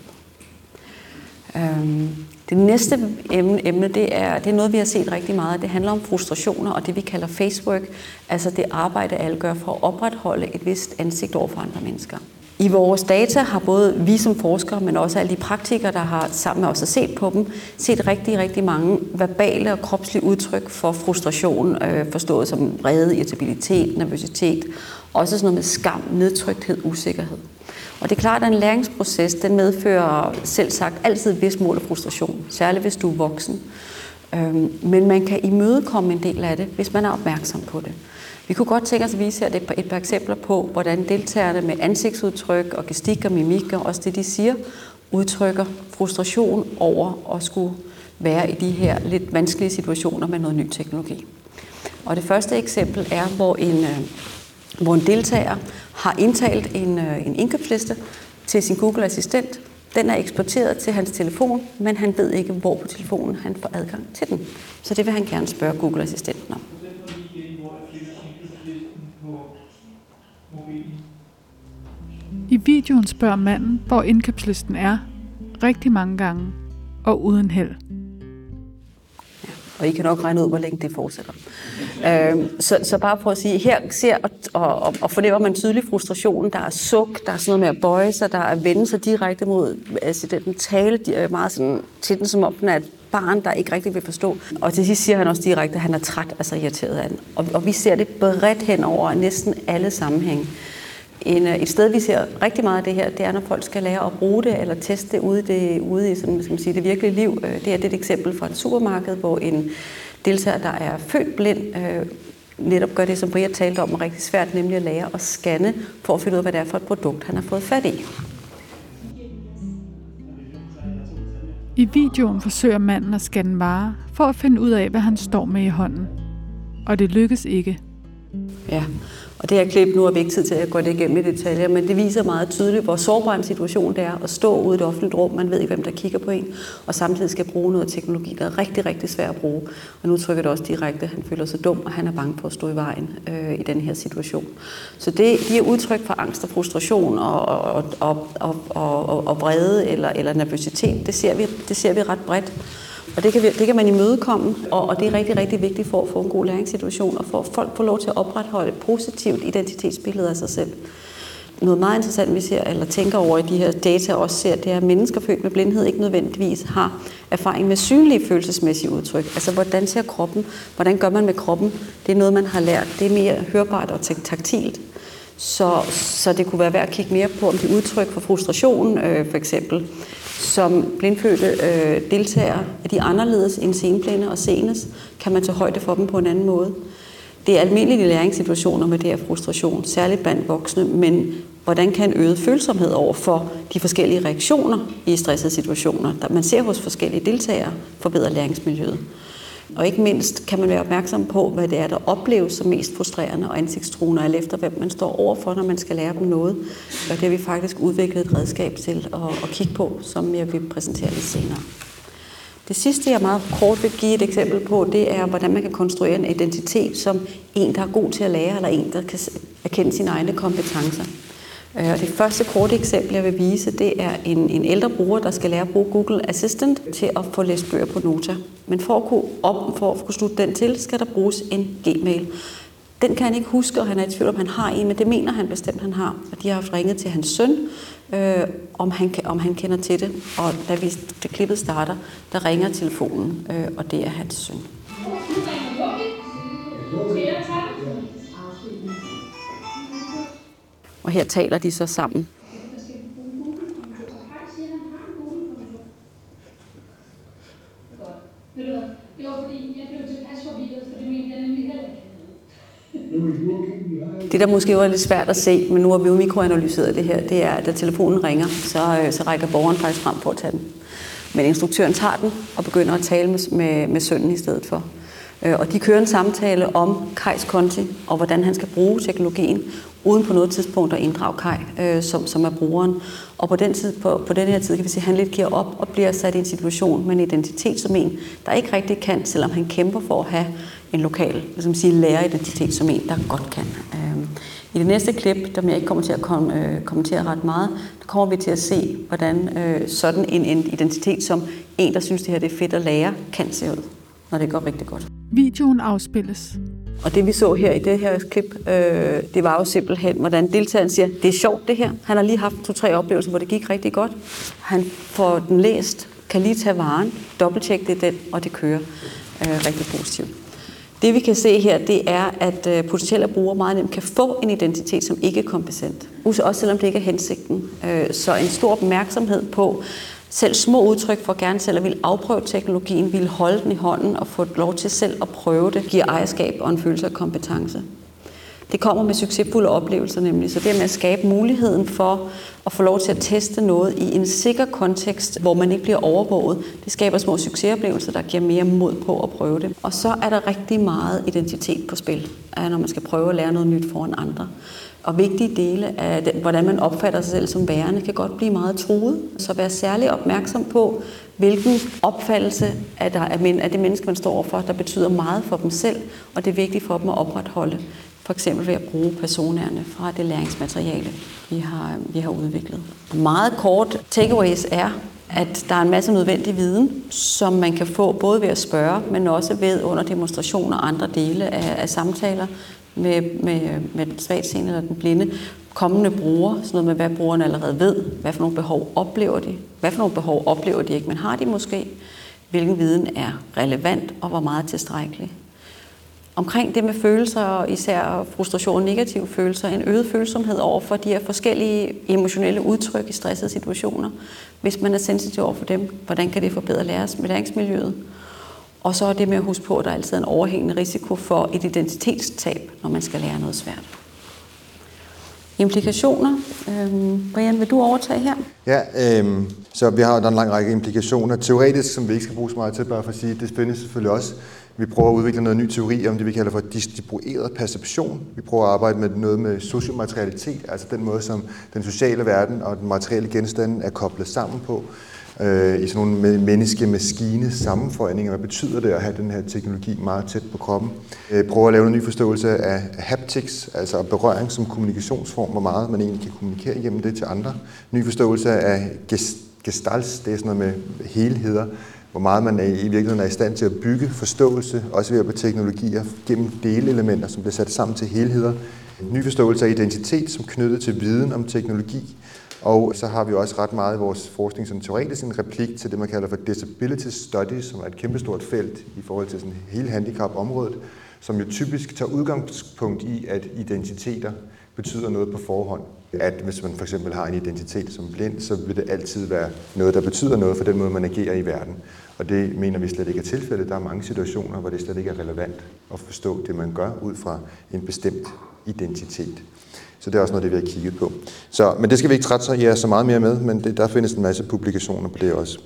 Øhm, det næste emne, emne det, er, det er noget, vi har set rigtig meget. Det handler om frustrationer og det, vi kalder facework, altså det arbejde, alle gør for at opretholde et vist ansigt over for andre mennesker. I vores data har både vi som forskere, men også alle de praktikere, der har sammen med os at set på dem, set rigtig, rigtig mange verbale og kropslige udtryk for frustration, øh, forstået som vrede, irritabilitet, nervøsitet, også sådan noget med skam, nedtrykthed, usikkerhed. Og det er klart, at en læringsproces, den medfører selv sagt altid et vis mål af frustration, særligt hvis du er voksen. Øhm, men man kan imødekomme en del af det, hvis man er opmærksom på det. Vi kunne godt tænke os at vise her et par, et par eksempler på, hvordan deltagerne med ansigtsudtryk og gestik og mimik, og også det de siger, udtrykker frustration over at skulle være i de her lidt vanskelige situationer med noget ny teknologi. Og det første eksempel er, hvor en, øh, hvor en deltager har indtalt en, øh, en indkøbsliste til sin Google-assistent. Den er eksporteret til hans telefon, men han ved ikke, hvor på telefonen han får adgang til den. Så det vil han gerne spørge Google-assistenten om. Videoen spørger manden, hvor indkøbslisten er, rigtig mange gange, og uden held. Ja, og I kan nok regne ud, hvor længe det fortsætter. Øh, så, så bare prøv at sige, her ser og, og, og fornemmer man tydelig frustration. Der er suk, der er sådan noget med at bøje sig, der er vende sig direkte mod altså den tale de er meget sådan, til den, som om den er et barn, der ikke rigtig vil forstå. Og til sidst siger han også direkte, at han er træt, altså irriteret af den. Og, og vi ser det bredt hen over næsten alle sammenhænge. En, øh, et sted, vi ser rigtig meget af det her, det er, når folk skal lære at bruge det eller teste det ude, det, ude i sådan, skal man sige, det virkelige liv. Øh, det er det et eksempel fra et supermarked, hvor en deltager, der er født blind, øh, netop gør det, som Brian talte om, er rigtig svært, nemlig at lære at scanne for at finde ud af, hvad det er for et produkt, han har fået fat i. I videoen forsøger manden at scanne varer for at finde ud af, hvad han står med i hånden. Og det lykkes ikke. Ja, og det her klip, nu har vi ikke tid til at gå det igennem i detaljer, men det viser meget tydeligt, hvor sårbar en situation det er at stå ude i et offentligt rum. Man ved ikke, hvem der kigger på en, og samtidig skal bruge noget teknologi, der er rigtig, rigtig svært at bruge. Og nu trykker det også direkte, han føler sig dum, og han er bange for at stå i vejen øh, i den her situation. Så det, giver er udtryk for angst og frustration og, og, og, og, og, og, og vrede eller, eller nervøsitet. Det ser, vi, det ser vi ret bredt. Og det kan, vi, det kan man imødekomme, og, og det er rigtig, rigtig vigtigt for at få en god læringssituation, og for at folk får lov til at opretholde et positivt identitetsbillede af sig selv. Noget meget interessant, vi ser, eller tænker over i de her data også ser, det er, at mennesker født med blindhed ikke nødvendigvis har erfaring med synlige følelsesmæssige udtryk. Altså, hvordan ser kroppen? Hvordan gør man med kroppen? Det er noget, man har lært. Det er mere hørbart og taktilt. Så, så det kunne være værd at kigge mere på, om de udtryk for frustration, øh, for eksempel, som blindfødte øh, deltagere, er de anderledes end senblinde og senes? Kan man tage højde for dem på en anden måde? Det er almindeligt i læringssituationer med det her frustration, særligt blandt voksne, men hvordan kan en øget følsomhed over for de forskellige reaktioner i stressede situationer, der man ser hos forskellige deltagere, forbedre læringsmiljøet? Og ikke mindst kan man være opmærksom på, hvad det er, der opleves som mest frustrerende og ansigtstruende, eller efter hvem man står overfor, når man skal lære dem noget. Og det har vi faktisk udviklet et redskab til at, at kigge på, som jeg vil præsentere lidt senere. Det sidste, jeg meget kort vil give et eksempel på, det er, hvordan man kan konstruere en identitet som en, der er god til at lære, eller en, der kan erkende sine egne kompetencer. Øh, og det første korte eksempel, jeg vil vise, det er en, en ældre bruger, der skal lære at bruge Google Assistant til at få læst bøger på Nota. Men for at kunne, op, for at kunne slutte den til, skal der bruges en Gmail. Den kan han ikke huske, og han er i tvivl om, han har en, men det mener han bestemt, han har. Og de har haft ringet til hans søn, øh, om, han, om han kender til det. Og da, vi, da klippet starter, der ringer telefonen, øh, og det er hans søn. Og her taler de så sammen. Det, der måske var lidt svært at se, men nu har vi jo mikroanalyseret det her, det er, at da telefonen ringer, så, øh, så rækker borgeren faktisk frem på at tage den. Men instruktøren tager den og begynder at tale med, med, med sønnen i stedet for. Øh, og de kører en samtale om Kajs konti, og hvordan han skal bruge teknologien, uden på noget tidspunkt at inddrage Kai, øh, som, som er brugeren. Og på den, tid, på, på den her tid kan vi se, at han lidt giver op og bliver sat i en situation med en identitet som en, der ikke rigtig kan, selvom han kæmper for at have en lokal ligesom sige, læreridentitet som en, der godt kan. Øh, I det næste klip, der jeg ikke kommer til at kom, øh, kommentere ret meget, der kommer vi til at se, hvordan øh, sådan en, en identitet som en, der synes, det her det er fedt at lære, kan se ud, når det går rigtig godt. Videoen afspilles. Og det vi så her i det her klip, øh, det var jo simpelthen, hvordan deltageren siger, det er sjovt det her. Han har lige haft to-tre oplevelser, hvor det gik rigtig godt. Han får den læst, kan lige tage varen, dobbelttjekke det den, og det kører øh, rigtig positivt. Det vi kan se her, det er, at øh, potentielle brugere meget nemt kan få en identitet som ikke kompetent. Også selvom det ikke er hensigten. Øh, så en stor opmærksomhed på, selv små udtryk for gerne selv at vil afprøve teknologien, vil holde den i hånden og få lov til selv at prøve det, giver ejerskab og en følelse af kompetence. Det kommer med succesfulde oplevelser nemlig, så det med at skabe muligheden for at få lov til at teste noget i en sikker kontekst, hvor man ikke bliver overvåget, det skaber små succesoplevelser, der giver mere mod på at prøve det. Og så er der rigtig meget identitet på spil, når man skal prøve at lære noget nyt foran andre. Og vigtige dele af den, hvordan man opfatter sig selv som værende, kan godt blive meget truet. Så vær særlig opmærksom på, hvilken opfattelse af, der, af det menneske, man står overfor, der betyder meget for dem selv, og det er vigtigt for dem at opretholde. For eksempel ved at bruge personerne fra det læringsmateriale, vi har, vi har udviklet. Meget kort takeaways er, at der er en masse nødvendig viden, som man kan få både ved at spørge, men også ved under demonstrationer og andre dele af, af samtaler, med, med, med den svagtseende eller den blinde kommende bruger, sådan noget med, hvad brugerne allerede ved, hvad for nogle behov oplever de, hvad for nogle behov oplever de ikke, men har de måske, hvilken viden er relevant og hvor meget tilstrækkelig. Omkring det med følelser, især frustration og negative følelser, en øget følsomhed over for de her forskellige emotionelle udtryk i stressede situationer. Hvis man er sensitiv over for dem, hvordan kan det forbedre læringsmiljøet? Og så er det med at huske på, at der er altid en overhængende risiko for et identitetstab, når man skal lære noget svært. Implikationer. Øhm, Brian, vil du overtage her? Ja, øhm, så vi har der en lang række implikationer. Teoretisk, som vi ikke skal bruge så meget til, bare for at sige, det spændes selvfølgelig også. Vi prøver at udvikle noget ny teori om det, vi kalder for distribueret perception. Vi prøver at arbejde med noget med sociomaterialitet, altså den måde, som den sociale verden og den materielle genstande er koblet sammen på øh, i sådan nogle menneske-maskine sammenføjninger. Hvad betyder det at have den her teknologi meget tæt på kroppen? Øh, prøver at lave en ny forståelse af haptics, altså berøring som kommunikationsform, hvor meget man egentlig kan kommunikere igennem det til andre. Ny forståelse af gestalts, det er sådan noget med helheder, hvor meget man er, i virkeligheden er i stand til at bygge forståelse, også ved at af teknologier, gennem delelementer, som bliver sat sammen til helheder. En ny forståelse af identitet, som knyttet til viden om teknologi, og så har vi også ret meget i vores forskning som teoretisk en replik til det, man kalder for disability studies, som er et kæmpestort felt i forhold til sådan hele handicapområdet, som jo typisk tager udgangspunkt i, at identiteter betyder noget på forhånd. At hvis man for eksempel har en identitet som blind, så vil det altid være noget, der betyder noget for den måde, man agerer i verden. Og det mener vi slet ikke er tilfældet. Der er mange situationer, hvor det slet ikke er relevant at forstå det, man gør ud fra en bestemt identitet. Så det er også noget, det vi har kigget på. Så, men det skal vi ikke trætte jer så meget mere med, men det, der findes en masse publikationer på det også.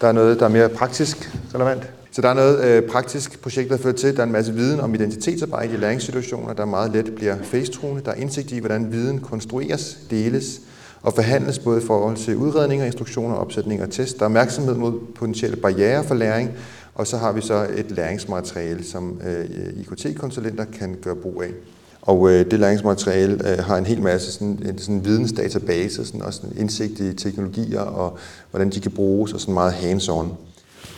Der er noget, der er mere praktisk relevant. Så der er noget øh, praktisk projekt, der fører til. Der er en masse viden om identitetsarbejde i læringssituationer, der meget let bliver facetruende. Der er indsigt i, hvordan viden konstrueres, deles og forhandles både i forhold til udredninger, instruktioner, opsætninger og test. Der er opmærksomhed mod potentielle barriere for læring, og så har vi så et læringsmateriale, som øh, IKT-konsulenter kan gøre brug af. Og øh, det læringsmateriale øh, har en hel masse sådan, en sådan vidensdatabase, sådan også en indsigt i teknologier og hvordan de kan bruges, og sådan meget hands-on.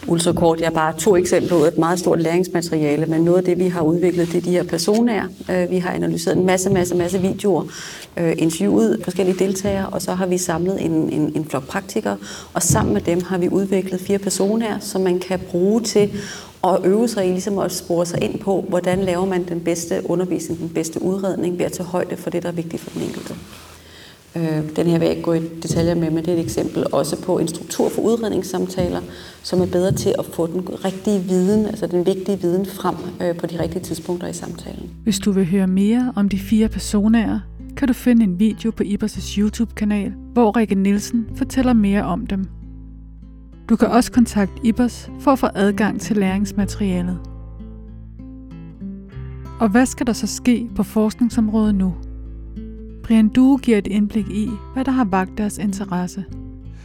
Ultrakort, jeg bare to eksempler ud af et meget stort læringsmateriale, men noget af det, vi har udviklet, det er de her personer. Øh, vi har analyseret en masse, masse, masse videoer, øh, interviewet forskellige deltagere, og så har vi samlet en, en, en flok praktikere, og sammen med dem har vi udviklet fire personer, som man kan bruge til og øve sig i ligesom at spore sig ind på, hvordan laver man den bedste undervisning, den bedste udredning ved at tage højde for det, der er vigtigt for den enkelte. Øh, den her vil jeg ikke gå i detaljer med, men det er et eksempel også på en struktur for udredningssamtaler, som er bedre til at få den rigtige viden, altså den vigtige viden frem øh, på de rigtige tidspunkter i samtalen. Hvis du vil høre mere om de fire personer, kan du finde en video på Ibers' YouTube-kanal, hvor Rikke Nielsen fortæller mere om dem. Du kan også kontakte IBOS for at få adgang til læringsmaterialet. Og hvad skal der så ske på forskningsområdet nu? Brian Due giver et indblik i, hvad der har vagt deres interesse.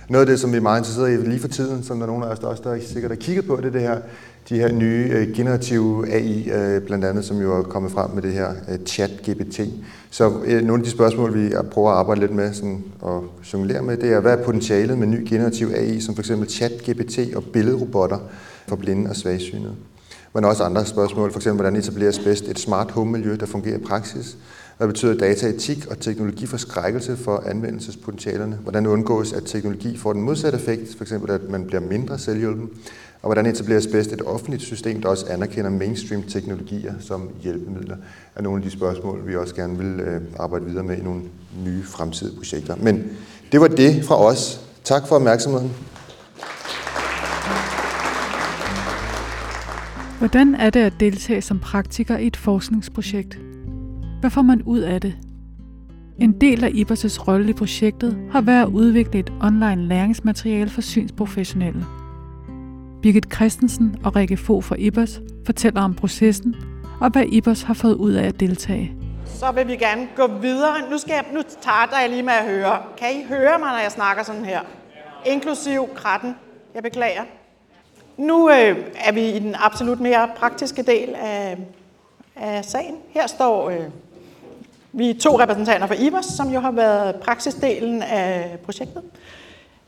Noget af det, som vi er meget interesserede i lige for tiden, som der er nogle af os, der også der sikkert har kigget på, det er det her, de her nye øh, generative AI, øh, blandt andet, som jo er kommet frem med det her øh, chat-GPT. Så nogle af de spørgsmål, vi prøver at arbejde lidt med sådan, og jonglere med, det er, hvad er potentialet med ny generativ AI, som f.eks. chat-GPT og billedrobotter for blinde og svagsynede? Men også andre spørgsmål, f.eks. hvordan etableres bedst et smart home-miljø, der fungerer i praksis? Hvad betyder dataetik og teknologiforskrækkelse for anvendelsespotentialerne? Hvordan undgås, at teknologi får den modsatte effekt, f.eks. at man bliver mindre selvhjulpen? Og hvordan etableres bedst et offentligt system, der også anerkender mainstream teknologier som hjælpemidler, er nogle af de spørgsmål, vi også gerne vil øh, arbejde videre med i nogle nye fremtidige projekter. Men det var det fra os. Tak for opmærksomheden. Hvordan er det at deltage som praktiker i et forskningsprojekt? Hvad får man ud af det? En del af Ibers' rolle i projektet har været at udvikle et online læringsmateriale for synsprofessionelle. Birgit Christensen og Rikke Fo fra Ibers fortæller om processen og hvad Ibers har fået ud af at deltage. Så vil vi gerne gå videre. Nu, skal jeg, nu starter jeg lige med at høre. Kan I høre mig, når jeg snakker sådan her? Inklusiv kratten. Jeg beklager. Nu øh, er vi i den absolut mere praktiske del af, af sagen. Her står øh, vi to repræsentanter for IBOS, som jo har været praksisdelen af projektet.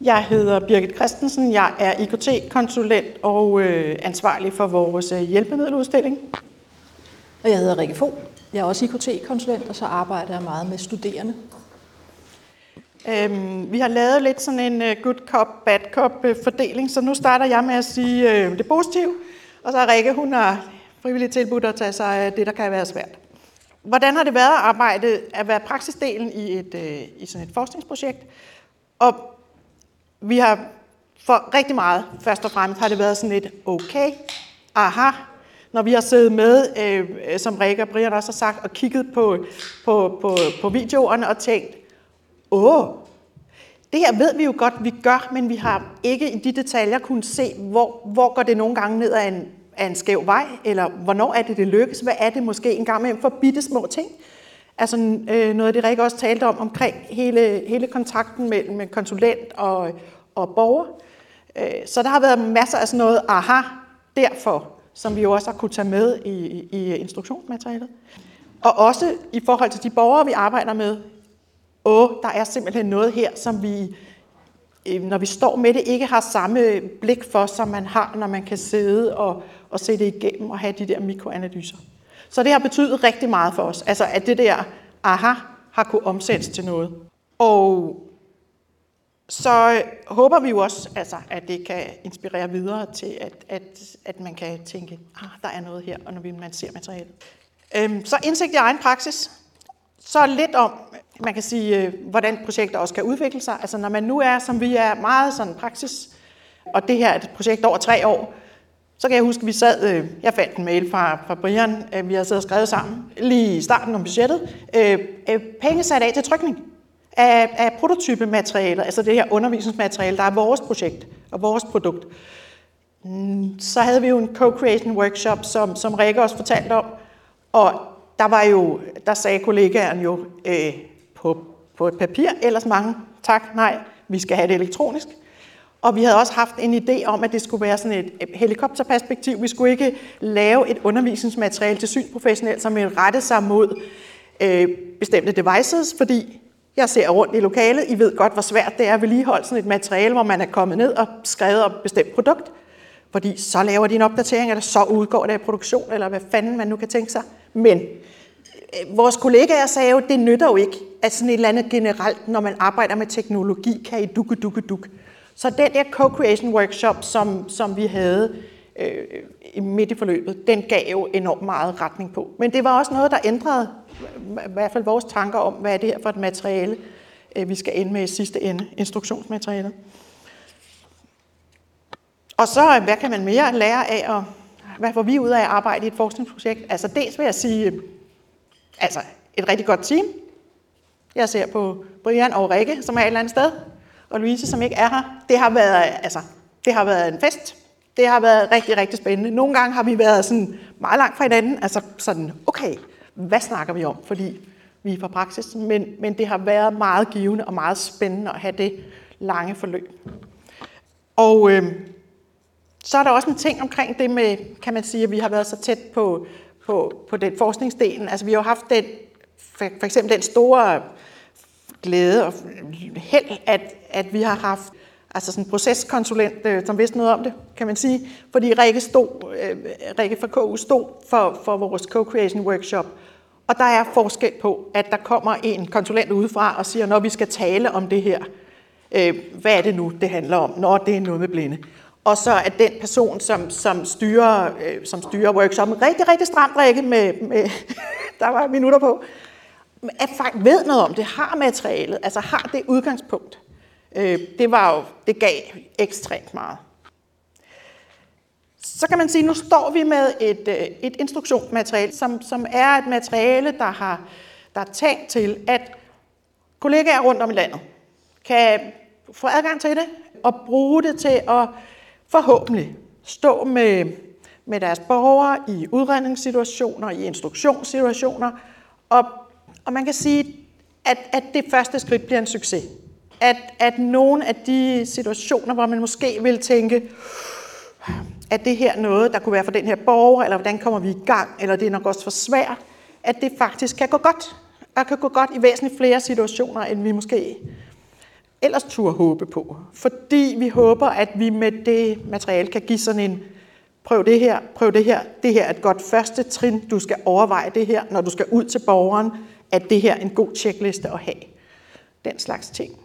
Jeg hedder Birgit Christensen, jeg er IKT-konsulent og øh, ansvarlig for vores øh, hjælpemiddeludstilling. Og jeg hedder Rikke Fogh. Jeg er også IKT-konsulent, og så arbejder jeg meget med studerende. Øhm, vi har lavet lidt sådan en uh, good cop, bad cop uh, fordeling, så nu starter jeg med at sige uh, det positive, og så er Rikke, hun har frivilligt tilbudt at tage sig af det, der kan være svært. Hvordan har det været at arbejde, at være praksisdelen i, et, øh, i sådan et forskningsprojekt? Og vi har for rigtig meget, først og fremmest, har det været sådan lidt okay, aha, når vi har siddet med, øh, som Rikke og Brian også har sagt, og kigget på, på, på, på videoerne og tænkt, åh, det her ved vi jo godt, vi gør, men vi har ikke i de detaljer kunnet se, hvor, hvor går det nogle gange ned ad en, er en skæv vej, eller hvornår er det, det lykkes? Hvad er det måske en gang med for bitte små ting? Altså øh, noget af det, Rikke også talte om, omkring hele, hele kontakten mellem konsulent og, og borger. Øh, så der har været masser af sådan noget aha derfor, som vi jo også har kunne tage med i, i instruktionsmaterialet. Og også i forhold til de borgere, vi arbejder med, åh, der er simpelthen noget her, som vi øh, når vi står med det, ikke har samme blik for, som man har, når man kan sidde og, og se det igennem og have de der mikroanalyser. Så det har betydet rigtig meget for os, altså at det der aha har kunne omsættes til noget. Og så håber vi jo også, altså, at det kan inspirere videre til, at, at, at man kan tænke, ah, der er noget her, og når man ser materialet. Øhm, så indsigt i egen praksis. Så lidt om, man kan sige, øh, hvordan projekter også kan udvikle sig. Altså når man nu er, som vi er, meget sådan praksis, og det her er et projekt over tre år, så kan jeg huske, at vi sad, øh, jeg fandt en mail fra, fra Brian, øh, vi har siddet og skrevet sammen lige i starten om budgettet, øh, øh, penge sat af til trykning af, af prototypematerialer, altså det her undervisningsmateriale, der er vores projekt og vores produkt. Mm, så havde vi jo en co-creation workshop, som, som Rikke også fortalte om, og der var jo, der sagde kollegaen jo øh, på, på et papir, ellers mange, tak, nej, vi skal have det elektronisk. Og vi havde også haft en idé om, at det skulle være sådan et helikopterperspektiv. Vi skulle ikke lave et undervisningsmateriale til synsprofessionelt, som ville rette sig mod øh, bestemte devices, fordi jeg ser rundt i lokalet. I ved godt, hvor svært det er at vedligeholde sådan et materiale, hvor man er kommet ned og skrevet om et bestemt produkt. Fordi så laver de en opdatering, eller så udgår det i produktion, eller hvad fanden man nu kan tænke sig. Men øh, vores kollegaer sagde jo, det nytter jo ikke, at sådan et eller andet generelt, når man arbejder med teknologi, kan i dukke, dukke, dukke. Så den der co-creation workshop, som, som vi havde øh, midt i forløbet, den gav jo enormt meget retning på. Men det var også noget, der ændrede i hvert fald vores tanker om, hvad er det her for et materiale, øh, vi skal ende med i sidste ende, instruktionsmaterialet. Og så, øh, hvad kan man mere lære af, og hvad får vi ud af at arbejde i et forskningsprojekt? Altså dels vil jeg sige, øh, altså et rigtig godt team. Jeg ser på Brian og Rikke, som er et eller andet sted, og Louise, som ikke er her. Det har været, altså, det har været en fest. Det har været rigtig, rigtig spændende. Nogle gange har vi været sådan meget langt fra hinanden. Altså sådan, okay, hvad snakker vi om? Fordi vi er fra praksis. Men, men det har været meget givende og meget spændende at have det lange forløb. Og øh, så er der også en ting omkring det med, kan man sige, at vi har været så tæt på, på, på den forskningsdelen. Altså vi har haft den, for, for eksempel den store glæde og held, at, at vi har haft altså sådan en proceskonsulent, øh, som vidste noget om det, kan man sige. Fordi Rikke, stod, øh, Rikke fra KU stod for, for vores co-creation workshop. Og der er forskel på, at der kommer en konsulent udefra og siger, når vi skal tale om det her, øh, hvad er det nu, det handler om, når det er noget med blinde. Og så er den person, som, som, styrer, øh, som styrer workshoppen, rigtig, rigtig stramt, Rikke, med, med der var minutter på, at faktisk ved noget om det, har materialet, altså har det udgangspunkt. Øh, det var jo, det gav ekstremt meget. Så kan man sige, at nu står vi med et, øh, et instruktionsmateriale, som, som er et materiale, der har der er tænkt til, at kollegaer rundt om i landet kan få adgang til det og bruge det til at forhåbentlig stå med, med deres borgere i udredningssituationer, i instruktionssituationer, og, og man kan sige, at, at det første skridt bliver en succes. At, at nogle af de situationer, hvor man måske vil tænke, at det her noget, der kunne være for den her borger, eller hvordan kommer vi i gang, eller det er nok også for svært, at det faktisk kan gå godt. Og kan gå godt i væsentligt flere situationer, end vi måske ellers turde håbe på. Fordi vi håber, at vi med det materiale kan give sådan en, prøv det her, prøv det her, det her er et godt første trin, du skal overveje det her, når du skal ud til borgeren, at det her er en god tjekliste at have. Den slags ting.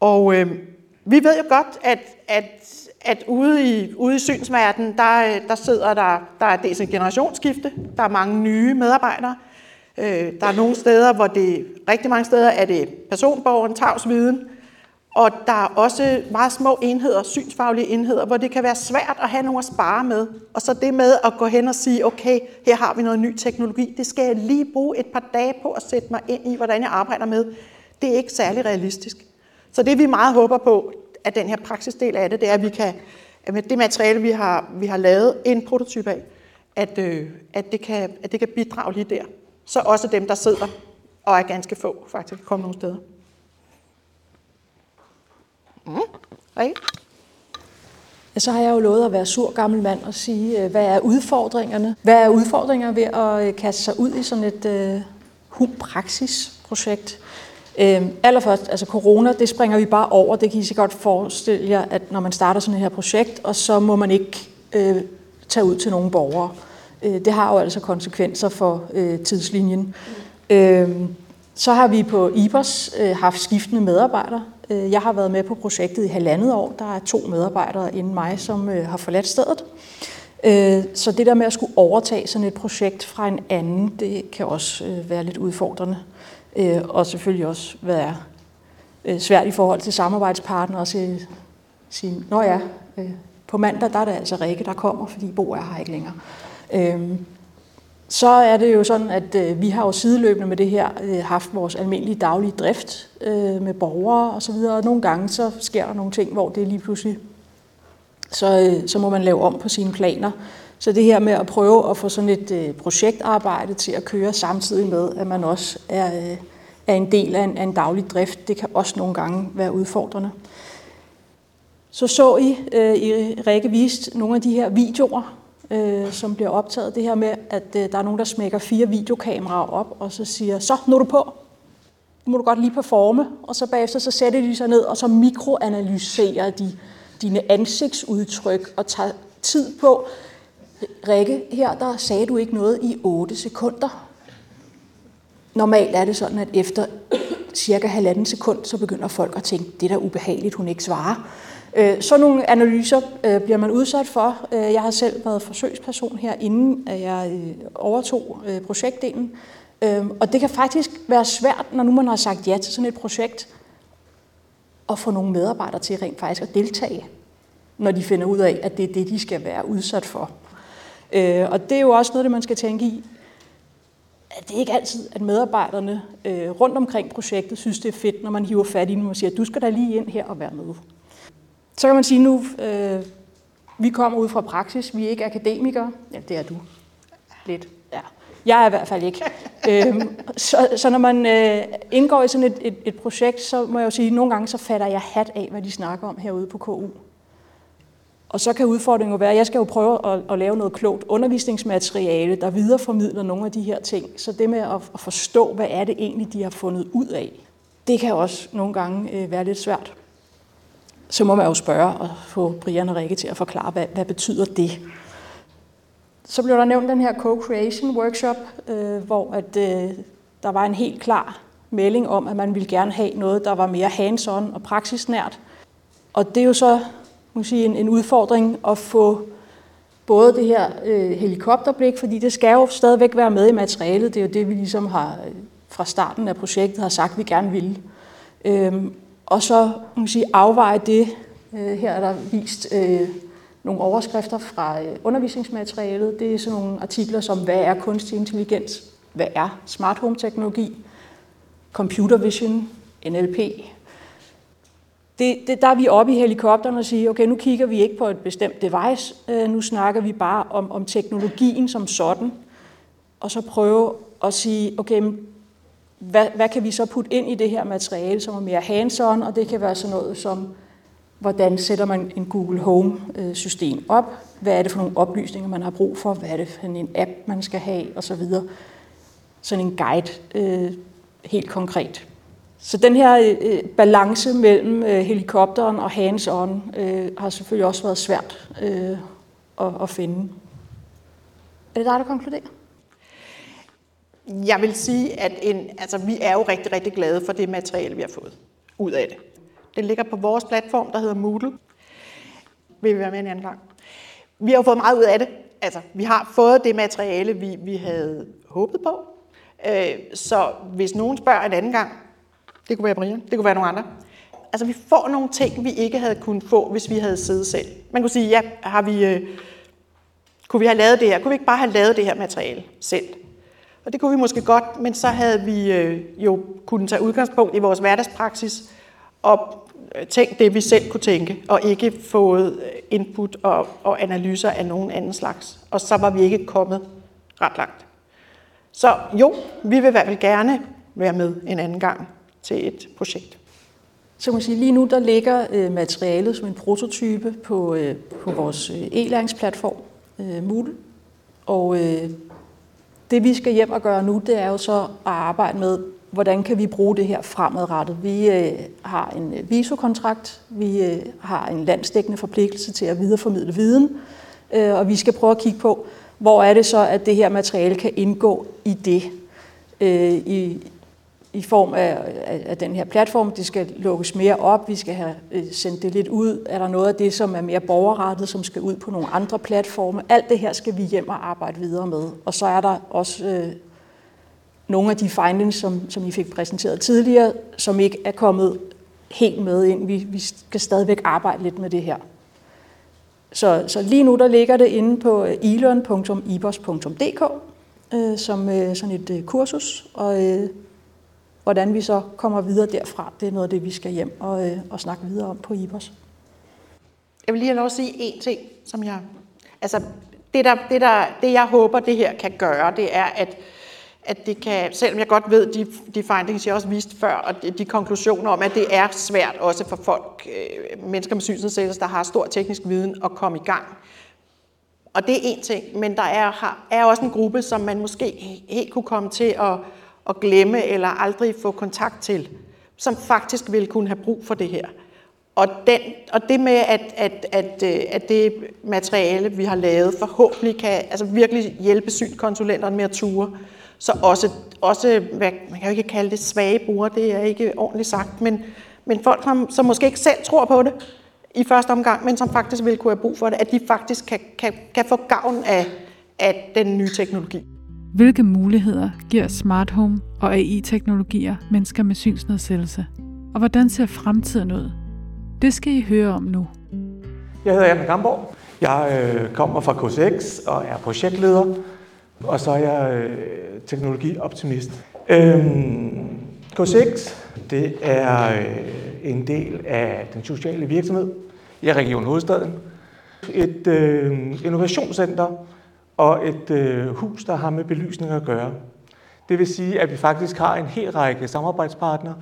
Og øh, vi ved jo godt, at, at, at ude i, ude i synsverdenen, der, øh, der sidder der, der er dels en generationsskifte, der er mange nye medarbejdere, Øh, der er nogle steder, hvor det, rigtig mange steder er det personborgeren, tavsviden, og der er også meget små enheder, synsfaglige enheder, hvor det kan være svært at have nogen at spare med. Og så det med at gå hen og sige, okay, her har vi noget ny teknologi, det skal jeg lige bruge et par dage på at sætte mig ind i, hvordan jeg arbejder med. Det er ikke særlig realistisk. Så det vi meget håber på, at den her praksisdel af det, det er, at vi kan, at med det materiale, vi har, vi har lavet en prototype af, at, øh, at, det kan, at det kan bidrage lige der så også dem, der sidder og er ganske få, faktisk komme nogle steder. Mm. Okay. Ja, så har jeg jo lovet at være sur gammel mand og sige, øh, hvad er udfordringerne? Hvad er udfordringer ved at øh, kaste sig ud i sådan et øh, uh, praksisprojekt? Uh, øhm, allerførst, altså corona, det springer vi bare over. Det kan I godt forestille jer, at når man starter sådan et her projekt, og så må man ikke øh, tage ud til nogle borgere. Øh, det har jo altså konsekvenser for øh, tidslinjen. Øh, så har vi på IBOS øh, haft skiftende medarbejdere. Øh, jeg har været med på projektet i halvandet år. Der er to medarbejdere inden mig, som øh, har forladt stedet. Øh, så det der med at skulle overtage sådan et projekt fra en anden, det kan også være lidt udfordrende. Og selvfølgelig også være svært i forhold til samarbejdspartnere og sige nå ja, på mandag der er det altså Rikke, der kommer, fordi Bo er her ikke længere. Så er det jo sådan, at øh, vi har jo sideløbende med det her øh, haft vores almindelige daglige drift øh, med borgere og så videre, og nogle gange så sker der nogle ting, hvor det lige pludselig så, øh, så må man lave om på sine planer. Så det her med at prøve at få sådan et øh, projektarbejde til at køre samtidig med, at man også er, øh, er en del af en, af en daglig drift, det kan også nogle gange være udfordrende. Så så I, øh, i Rikke vist nogle af de her videoer, øh, som bliver optaget. Det her med, at øh, der er nogen, der smækker fire videokameraer op, og så siger, så nu er du på. Nu må du godt lige performe. Og så bagefter så sætter de sig ned, og så mikroanalyserer de dine ansigtsudtryk og tager tid på. Rikke, her der sagde du ikke noget i 8 sekunder. Normalt er det sådan, at efter cirka halvanden sekund, så begynder folk at tænke, det er da ubehageligt, hun ikke svarer. Øh, så nogle analyser øh, bliver man udsat for. Øh, jeg har selv været forsøgsperson her, inden jeg øh, overtog øh, projektdelen. Og det kan faktisk være svært, når nu man har sagt ja til sådan et projekt, at få nogle medarbejdere til rent faktisk at deltage, når de finder ud af, at det er det, de skal være udsat for. Øh, og det er jo også noget, det man skal tænke i. At det er ikke altid, at medarbejderne øh, rundt omkring projektet synes, det er fedt, når man hiver fat i dem og siger, du skal da lige ind her og være med. Så kan man sige nu, øh, vi kommer ud fra praksis, vi er ikke akademikere. Ja, det er du. Lidt. Ja. Jeg er i hvert fald ikke. øhm, så, så når man øh, indgår i sådan et, et, et projekt, så må jeg jo sige, at nogle gange så fatter jeg hat af, hvad de snakker om herude på KU. Og så kan udfordringen jo være, at jeg skal jo prøve at, at lave noget klogt undervisningsmateriale, der videreformidler nogle af de her ting. Så det med at, at forstå, hvad er det egentlig, de har fundet ud af, det kan også nogle gange øh, være lidt svært. Så må man jo spørge og få Brian og Rikke til at forklare, hvad, hvad betyder det? Så blev der nævnt den her co-creation workshop, øh, hvor at, øh, der var en helt klar melding om, at man ville gerne have noget, der var mere hands-on og praksisnært. Og det er jo så må sige, en, en udfordring at få både det her øh, helikopterblik, fordi det skal jo stadigvæk være med i materialet. Det er jo det, vi ligesom har øh, fra starten af projektet har sagt, vi gerne ville. Øhm, og så må sige, afveje det. Øh, her er der vist øh, nogle overskrifter fra øh, undervisningsmaterialet. Det er sådan nogle artikler som, hvad er kunstig intelligens? Hvad er smart home teknologi? Computer vision, NLP. Det, det, der er vi oppe i helikopteren og siger, okay, nu kigger vi ikke på et bestemt device, øh, nu snakker vi bare om, om teknologien som sådan, og så prøve at sige, okay, hvad, hvad kan vi så putte ind i det her materiale, som er mere hands-on, og det kan være sådan noget som hvordan sætter man en Google Home-system øh, op, hvad er det for nogle oplysninger, man har brug for, hvad er det for en app, man skal have, osv. Sådan en guide øh, helt konkret. Så den her øh, øh, balance mellem øh, helikopteren og hands-on øh, har selvfølgelig også været svært øh, at, at finde. Er det dig, der konkluderer? Jeg vil sige, at en, altså, vi er jo rigtig, rigtig glade for det materiale, vi har fået ud af det. Det ligger på vores platform, der hedder Moodle. Vil vi være med en anden gang? Vi har jo fået meget ud af det. Altså, vi har fået det materiale, vi, vi havde håbet på. Øh, så hvis nogen spørger en anden gang, det kunne være Brian, det kunne være nogle andre. Altså, vi får nogle ting, vi ikke havde kunnet få, hvis vi havde siddet selv. Man kunne sige, ja, har vi, øh, kunne vi have lavet det her? Kunne vi ikke bare have lavet det her materiale selv? Og det kunne vi måske godt, men så havde vi øh, jo kunnet tage udgangspunkt i vores hverdagspraksis og øh, tænkt det, vi selv kunne tænke, og ikke fået øh, input og, og analyser af nogen anden slags. Og så var vi ikke kommet ret langt. Så jo, vi vil i hvert fald gerne være med en anden gang til et projekt. Så man sige, lige nu der ligger øh, materialet som en prototype på, øh, på vores øh, e-læringsplatform, øh, Moodle. Og øh, det vi skal hjem og gøre nu, det er jo så at arbejde med, hvordan kan vi bruge det her fremadrettet. Vi øh, har en øh, visokontrakt, vi øh, har en landsdækkende forpligtelse til at videreformidle viden, øh, og vi skal prøve at kigge på, hvor er det så, at det her materiale kan indgå i det, øh, i, i form af, af, af den her platform. Det skal lukkes mere op, vi skal have øh, sendt det lidt ud. Er der noget af det, som er mere borgerrettet, som skal ud på nogle andre platforme? Alt det her skal vi hjem og arbejde videre med. Og så er der også øh, nogle af de findings, som, som I fik præsenteret tidligere, som ikke er kommet helt med ind. Vi, vi skal stadigvæk arbejde lidt med det her. Så, så lige nu der ligger det inde på øh, elearn.ibos.dk øh, som øh, sådan et øh, kursus, og øh, hvordan vi så kommer videre derfra, det er noget af det, vi skal hjem og, øh, og snakke videre om på IBOS. Jeg vil lige have lov at sige én ting, som jeg... Altså, det, der, det, der, det jeg håber, det her kan gøre, det er, at at det kan, selvom jeg godt ved, de, de findings, jeg også viste før, og de, de konklusioner om, at det er svært også for folk, øh, mennesker med synsnedsættelse, der har stor teknisk viden, at komme i gang. Og det er en ting, men der er, har, er også en gruppe, som man måske helt kunne komme til at, at glemme eller aldrig få kontakt til, som faktisk vil kunne have brug for det her. Og, den, og det med, at, at, at, øh, at det materiale, vi har lavet, forhåbentlig kan altså virkelig hjælpe synkonsulenterne med at ture, så også, også hvad, man kan jo ikke kalde det svage brugere, det er ikke ordentligt sagt, men, men folk, som, som måske ikke selv tror på det i første omgang, men som faktisk vil kunne have brug for det, at de faktisk kan, kan, kan få gavn af, af den nye teknologi. Hvilke muligheder giver smart home og AI-teknologier mennesker med synsnedsættelse? Og hvordan ser fremtiden ud? Det skal I høre om nu. Jeg hedder Anna Gamborg. Jeg øh, kommer fra KCX og er projektleder og så er jeg øh, teknologioptimist. Øhm, K6, det er øh, en del af den sociale virksomhed i Region Hovedstaden. Et øh, innovationscenter og et øh, hus, der har med belysning at gøre. Det vil sige, at vi faktisk har en hel række samarbejdspartnere,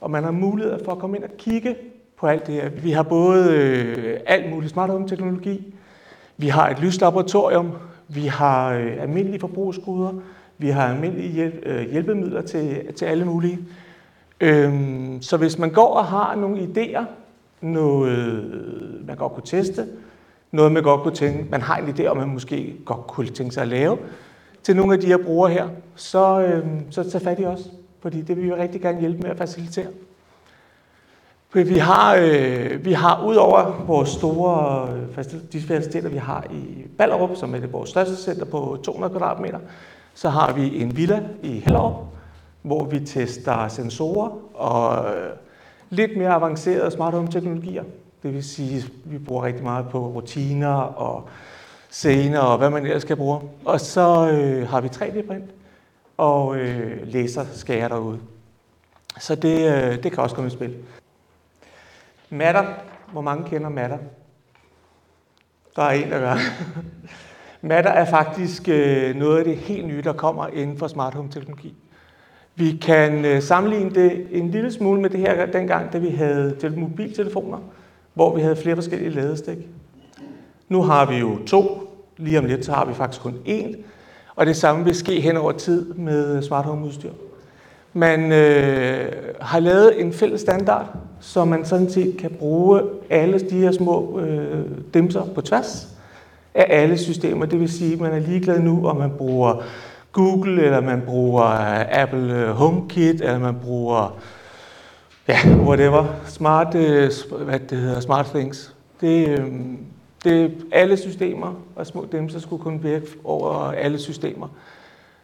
og man har mulighed for at komme ind og kigge på alt det her. Vi har både øh, alt muligt smart home teknologi, vi har et lyslaboratorium, vi har øh, almindelige forbrugsgoder, vi har almindelige hjælp, øh, hjælpemidler til, til alle mulige. Øhm, så hvis man går og har nogle idéer, noget man godt kunne teste, noget man godt kunne tænke, man har en idé om, man måske godt kunne tænke sig at lave, til nogle af de her brugere her, så, øh, så tag fat i os, fordi det vil vi rigtig gerne hjælpe med at facilitere. Vi har, øh, vi har ud over vores store de faciliteter, vi har i Ballerup, som er det vores største center på 200 kvadratmeter, så har vi en villa i Hellerup, hvor vi tester sensorer og øh, lidt mere avancerede smart home teknologier. Det vil sige, at vi bruger rigtig meget på rutiner og scener og hvad man ellers skal bruge. Og så øh, har vi 3D-print og øh, laserskærer derude. Så det, øh, det kan også komme i spil. Matter. Hvor mange kender Matter? Der er en, der gør. Matter er faktisk øh, noget af det helt nye, der kommer inden for smart home teknologi. Vi kan øh, sammenligne det en lille smule med det her dengang, da vi havde mobiltelefoner, hvor vi havde flere forskellige ladestik. Nu har vi jo to. Lige om lidt, så har vi faktisk kun én. Og det samme vil ske hen over tid med smart home udstyr. Man øh, har lavet en fælles standard, så man sådan set kan bruge alle de her små øh, dimser på tværs af alle systemer. Det vil sige, at man er ligeglad nu, om man bruger Google, eller man bruger øh, Apple øh, HomeKit, eller man bruger ja, whatever, smart, øh, hvad det hedder, smart things. Det, øh, det, alle systemer og små dem, så skulle kunne virke over alle systemer.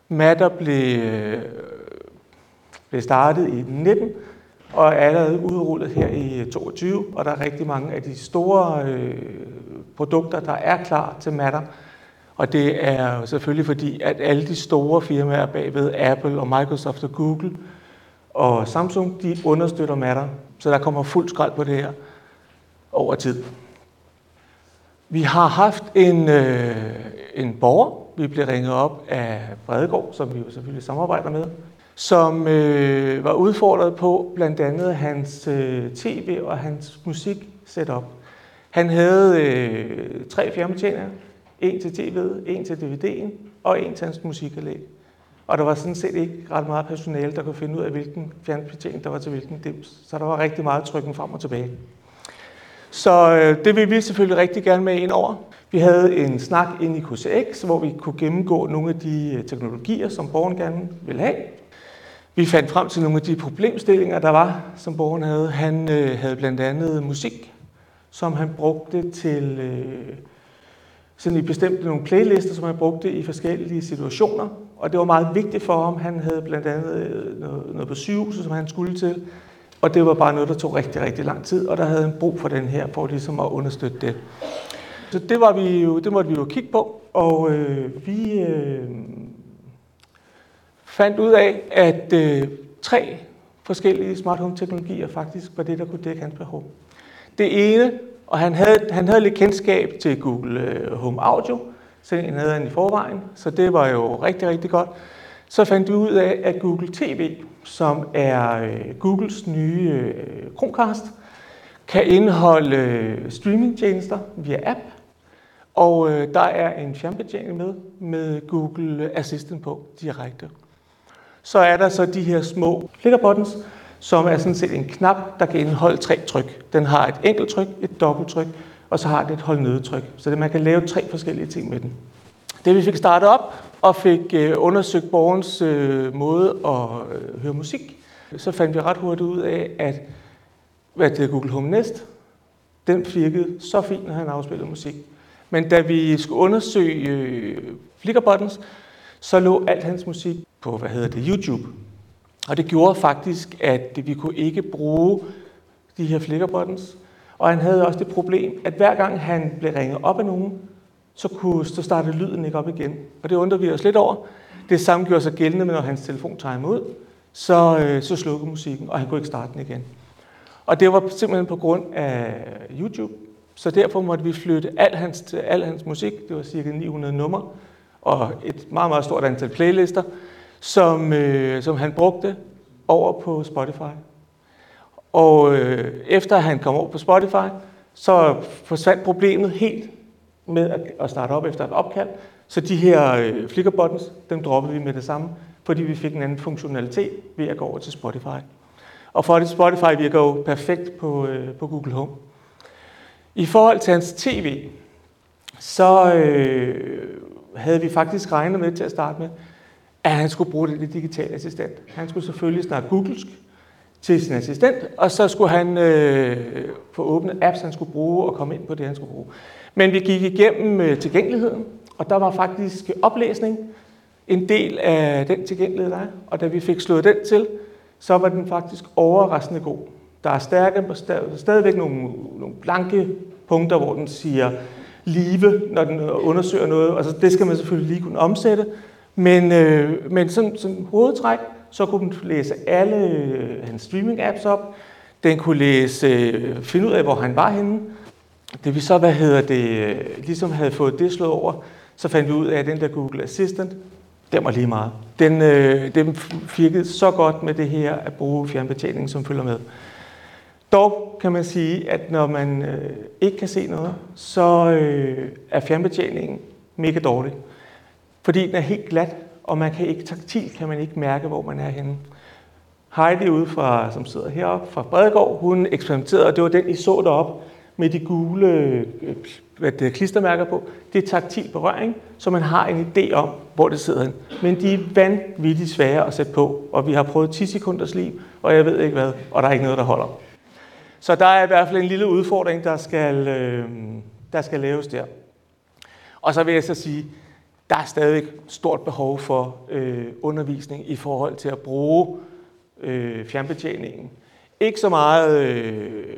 Matter blev øh, blev startet i 19 og er allerede udrullet her i 22, og der er rigtig mange af de store øh, produkter, der er klar til Matter. Og det er selvfølgelig fordi, at alle de store firmaer bagved, Apple og Microsoft og Google og Samsung, de understøtter Matter. Så der kommer fuld skrald på det her over tid. Vi har haft en, øh, en borger, vi blev ringet op af Bredegård, som vi jo selvfølgelig samarbejder med, som øh, var udfordret på blandt andet hans øh, tv og hans musik setup. Han havde øh, tre fjernbetjeninger. En til tv'et, en til DVD'en og en til hans musikanlæg. Og der var sådan set ikke ret meget personale, der kunne finde ud af, hvilken fjernbetjening der var til hvilken dims. Så der var rigtig meget trykken frem og tilbage. Så øh, det vil vi selvfølgelig rigtig gerne med ind over. Vi havde en snak ind i KCX, hvor vi kunne gennemgå nogle af de øh, teknologier, som borgeren gerne vil have. Vi fandt frem til nogle af de problemstillinger, der var, som borgeren havde. Han øh, havde blandt andet musik, som han brugte til øh, sådan i bestemte nogle playlister, som han brugte i forskellige situationer. Og det var meget vigtigt for ham. Han havde blandt andet øh, noget, noget på sygehuset, som han skulle til. Og det var bare noget, der tog rigtig, rigtig lang tid, og der havde han brug for den her, for ligesom at understøtte det. Så det, var vi jo, det måtte vi jo kigge på, og øh, vi øh, fandt ud af, at øh, tre forskellige smart home teknologier faktisk var det, der kunne dække hans behov. Det ene, og han havde, han havde lidt kendskab til Google øh, Home Audio, serien havde han i forvejen, så det var jo rigtig, rigtig godt. Så fandt vi ud af, at Google TV, som er øh, Googles nye øh, Chromecast, kan indeholde øh, streamingtjenester via app, og der er en fjernbetjening med, med Google Assistant på direkte. Så er der så de her små clicker buttons, som er sådan set en knap, der kan indeholde tre tryk. Den har et enkelt tryk, et dobbelttryk, og så har det et hold nedtryk. Så det, man kan lave tre forskellige ting med den. Det vi fik startet op og fik øh, undersøgt borgerens øh, måde at øh, høre musik, så fandt vi ret hurtigt ud af, at hvad det er Google Home Nest, den virkede så fint, når han afspillede musik. Men da vi skulle undersøge øh, flicker buttons, så lå alt hans musik på, hvad hedder det, YouTube. Og det gjorde faktisk, at vi kunne ikke bruge de her Flickerbuttons. Og han havde også det problem, at hver gang han blev ringet op af nogen, så, kunne, så startede lyden ikke op igen. Og det undrer vi os lidt over. Det samme gjorde sig gældende med, når hans telefon timede ud, så, øh, så slukkede musikken, og han kunne ikke starte den igen. Og det var simpelthen på grund af YouTube. Så derfor måtte vi flytte al hans, al hans musik, det var cirka 900 numre, og et meget, meget stort antal playlister, som, øh, som han brugte over på Spotify. Og øh, efter han kom over på Spotify, så forsvandt problemet helt med at, at starte op efter et opkald. Så de her øh, flicker buttons, dem droppede vi med det samme, fordi vi fik en anden funktionalitet ved at gå over til Spotify. Og for det Spotify virker jo perfekt på, øh, på Google Home. I forhold til hans tv, så øh, havde vi faktisk regnet med til at starte med, at han skulle bruge det digitale assistent. Han skulle selvfølgelig snakke googlesk til sin assistent, og så skulle han øh, få åbne apps, han skulle bruge og komme ind på det, han skulle bruge. Men vi gik igennem øh, tilgængeligheden, og der var faktisk oplæsning en del af den tilgængelighed, der er. Og da vi fik slået den til, så var den faktisk overraskende god. Der er stærke, stadigvæk nogle, nogle blanke punkter, hvor den siger live, når den undersøger noget. Altså, det skal man selvfølgelig lige kunne omsætte. Men, øh, men sådan, sådan hovedtræk, så kunne den læse alle øh, hans streaming-apps op. Den kunne læse, øh, finde ud af, hvor han var henne. Det vi så, hvad hedder det, øh, ligesom havde fået det slået over, så fandt vi ud af, at den der Google Assistant, den var lige meget. Den, øh, den virkede så godt med det her at bruge fjernbetjeningen, som følger med. Dog kan man sige, at når man øh, ikke kan se noget, så øh, er fjernbetjeningen mega dårlig. Fordi den er helt glat, og man kan ikke taktil, kan man ikke mærke, hvor man er henne. Heidi ude fra, som sidder heroppe fra Bredegård, hun eksperimenterede, og det var den, I så deroppe med de gule øh, hvad det, klistermærker på. Det er taktil berøring, så man har en idé om, hvor det sidder hen. Men de er vanvittigt svære at sætte på, og vi har prøvet 10 sekunders liv, og jeg ved ikke hvad, og der er ikke noget, der holder. Så der er i hvert fald en lille udfordring, der skal, øh, der skal laves der. Og så vil jeg så sige, der er stadig stort behov for øh, undervisning i forhold til at bruge øh, fjernbetjeningen. Ikke så meget, øh,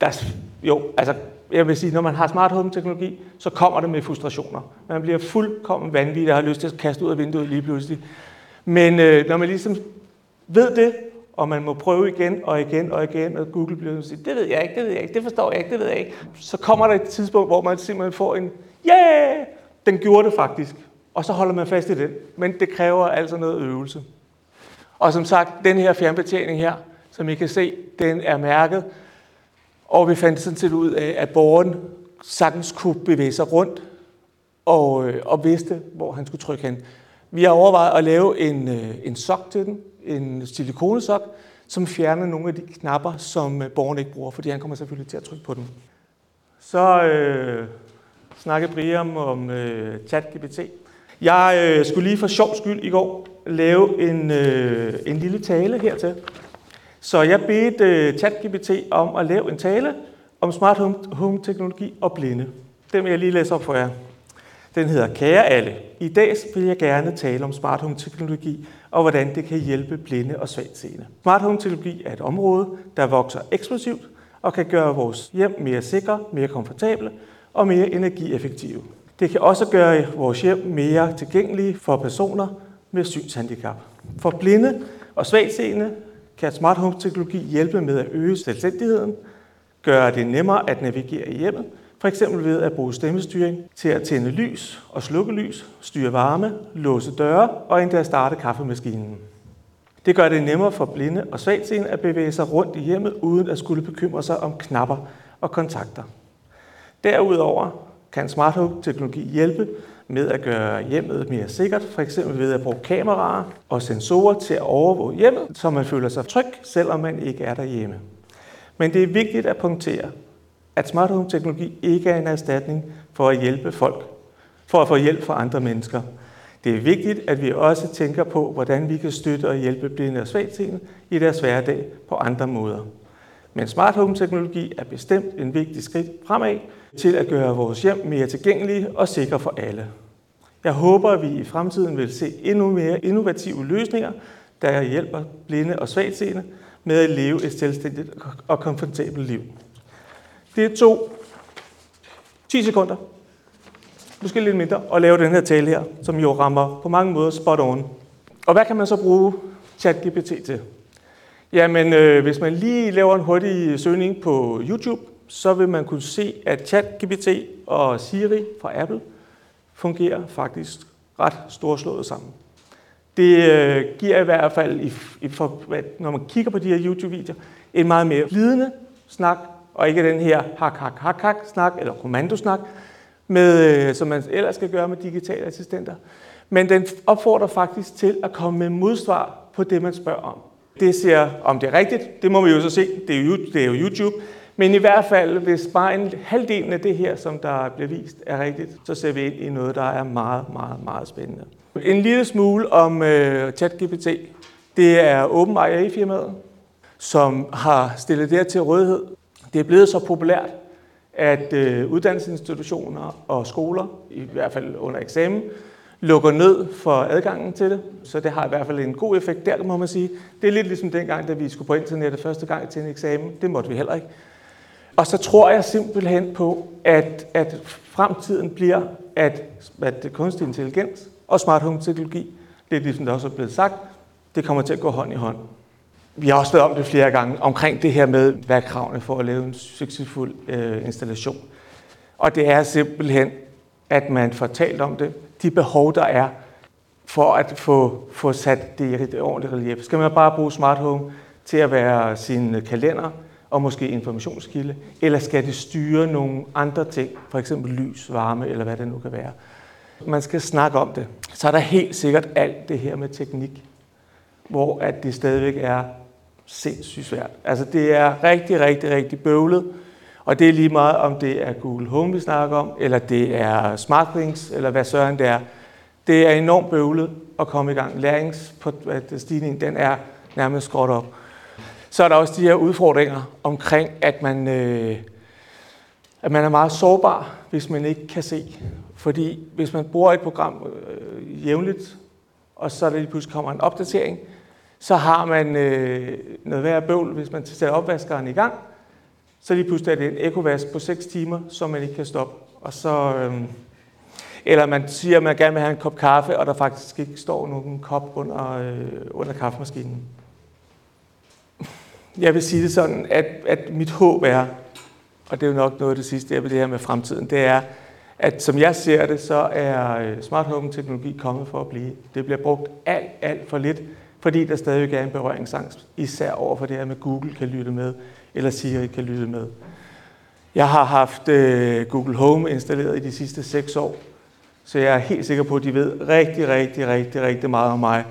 der, jo, altså jeg vil sige, når man har smart home teknologi, så kommer det med frustrationer. Man bliver fuldkommen vanvittig og har lyst til at kaste ud af vinduet lige pludselig. Men øh, når man ligesom ved det, og man må prøve igen og igen og igen, og Google bliver sige, det ved jeg ikke, det ved jeg ikke, det forstår jeg ikke, det ved jeg ikke. Så kommer der et tidspunkt, hvor man simpelthen får en, yeah, den gjorde det faktisk. Og så holder man fast i den. Men det kræver altså noget øvelse. Og som sagt, den her fjernbetjening her, som I kan se, den er mærket. Og vi fandt sådan set ud af, at borgeren sagtens kunne bevæge sig rundt og, øh, og vidste, hvor han skulle trykke hen. Vi har overvejet at lave en, øh, en sok til den, en silikonesok, som fjerner nogle af de knapper, som øh, borgeren ikke bruger, fordi han kommer selvfølgelig til at trykke på dem. Så øh, snakke Brian om øh, ChatGPT. Jeg øh, skulle lige for sjov skyld i går lave en, øh, en lille tale hertil. Så jeg bedte øh, ChatGPT om at lave en tale om smart home, home teknologi og blinde. Den vil jeg lige læse op for jer. Den hedder Kære alle. I dag vil jeg gerne tale om smart home teknologi og hvordan det kan hjælpe blinde og svagtseende. Smart home teknologi er et område, der vokser eksplosivt og kan gøre vores hjem mere sikre, mere komfortable og mere energieffektive. Det kan også gøre vores hjem mere tilgængelige for personer med synshandicap. For blinde og svagtseende kan smart home teknologi hjælpe med at øge selvstændigheden, gøre det nemmere at navigere i hjemmet, for eksempel ved at bruge stemmestyring til at tænde lys og slukke lys, styre varme, låse døre og endda starte kaffemaskinen. Det gør det nemmere for blinde og svagtseende at bevæge sig rundt i hjemmet uden at skulle bekymre sig om knapper og kontakter. Derudover kan smart home teknologi hjælpe med at gøre hjemmet mere sikkert, f.eks. ved at bruge kameraer og sensorer til at overvåge hjemmet, så man føler sig tryg, selvom man ikke er derhjemme. Men det er vigtigt at punktere, at smart home teknologi ikke er en erstatning for at hjælpe folk, for at få hjælp fra andre mennesker. Det er vigtigt, at vi også tænker på, hvordan vi kan støtte og hjælpe blinde og svagtseende i deres hverdag på andre måder. Men smart home teknologi er bestemt en vigtig skridt fremad til at gøre vores hjem mere tilgængelige og sikre for alle. Jeg håber, at vi i fremtiden vil se endnu mere innovative løsninger, der hjælper blinde og svagtseende med at leve et selvstændigt og komfortabelt liv. Det tog 10 sekunder, måske lidt mindre, at lave den her tale her, som jo rammer på mange måder spot on. Og hvad kan man så bruge ChatGPT til? Jamen, øh, hvis man lige laver en hurtig søgning på YouTube, så vil man kunne se, at ChatGPT og Siri fra Apple fungerer faktisk ret storslået sammen. Det øh, giver i hvert fald, i, i for, når man kigger på de her YouTube-videoer, en meget mere lidende snak, og ikke den her hak, hak, hak, hak snak eller kommandosnak, med, øh, som man ellers skal gøre med digitale assistenter. Men den opfordrer faktisk til at komme med modsvar på det, man spørger om. Det siger, om det er rigtigt, det må vi jo så se, det er jo, det er jo YouTube, men i hvert fald, hvis bare en halvdelen af det her, som der bliver vist, er rigtigt, så ser vi ind i noget, der er meget, meget, meget spændende. En lille smule om øh, ChatGPT. Det er OpenAI-firmaet, som har stillet det her til rådighed. Det er blevet så populært, at øh, uddannelsesinstitutioner og skoler, i hvert fald under eksamen, lukker ned for adgangen til det. Så det har i hvert fald en god effekt der, må man sige. Det er lidt ligesom dengang, da vi skulle på internettet første gang til en eksamen. Det måtte vi heller ikke. Og så tror jeg simpelthen på, at, at fremtiden bliver, at, at kunstig intelligens og smart home teknologi, det er ligesom der også er blevet sagt, det kommer til at gå hånd i hånd. Vi har også været om det flere gange, omkring det her med, hvad er kravene for at lave en succesfuld øh, installation. Og det er simpelthen, at man får talt om det, de behov, der er for at få, få sat det i et ordentligt relief. Skal man bare bruge smart home til at være sin kalender, og måske informationskilde, eller skal det styre nogle andre ting, for eksempel lys, varme eller hvad det nu kan være. Man skal snakke om det. Så er der helt sikkert alt det her med teknik, hvor at det stadigvæk er sindssygt svært. Altså det er rigtig, rigtig, rigtig bøvlet, og det er lige meget, om det er Google Home, vi snakker om, eller det er SmartThings, eller hvad søren det er. Det er enormt bøvlet at komme i gang. Læringsstigningen, den er nærmest skråt op så er der også de her udfordringer omkring, at man, øh, at man er meget sårbar, hvis man ikke kan se. Fordi hvis man bruger et program øh, jævnligt, og så der lige pludselig kommer en opdatering, så har man øh, noget værd bøvl, hvis man sætter opvaskeren i gang, så lige pludselig er det en ekovask på 6 timer, som man ikke kan stoppe. Og så, øhm, eller man siger, at man gerne vil have en kop kaffe, og der faktisk ikke står nogen kop under, øh, under kaffemaskinen. Jeg vil sige det sådan, at, at mit håb er, og det er jo nok noget af det sidste, jeg vil det her med fremtiden, det er, at som jeg ser det, så er øh, smart home teknologi kommet for at blive. Det bliver brugt alt, alt for lidt, fordi der stadig er en berøringsangst, især over for det her med Google kan lytte med, eller Siri kan lytte med. Jeg har haft øh, Google Home installeret i de sidste seks år, så jeg er helt sikker på, at de ved rigtig, rigtig, rigtig, rigtig meget om mig.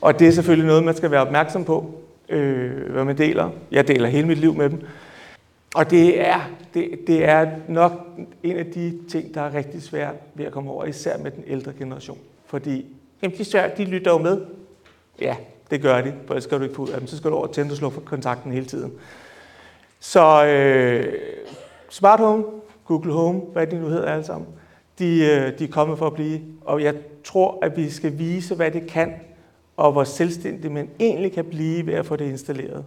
Og det er selvfølgelig noget, man skal være opmærksom på, øh, hvad man deler. Jeg deler hele mit liv med dem. Og det er, det, det er nok en af de ting, der er rigtig svært ved at komme over, især med den ældre generation. Fordi jamen, de, de lytter jo med. Ja, det gør de, for ellers skal du ikke få ud af dem. Så skal du over tænde og slukke for kontakten hele tiden. Så øh, Smart Home, Google Home, hvad det nu hedder alle sammen, de, øh, de er kommet for at blive. Og jeg tror, at vi skal vise, hvad det kan, og hvor selvstændig man egentlig kan blive ved at få det installeret.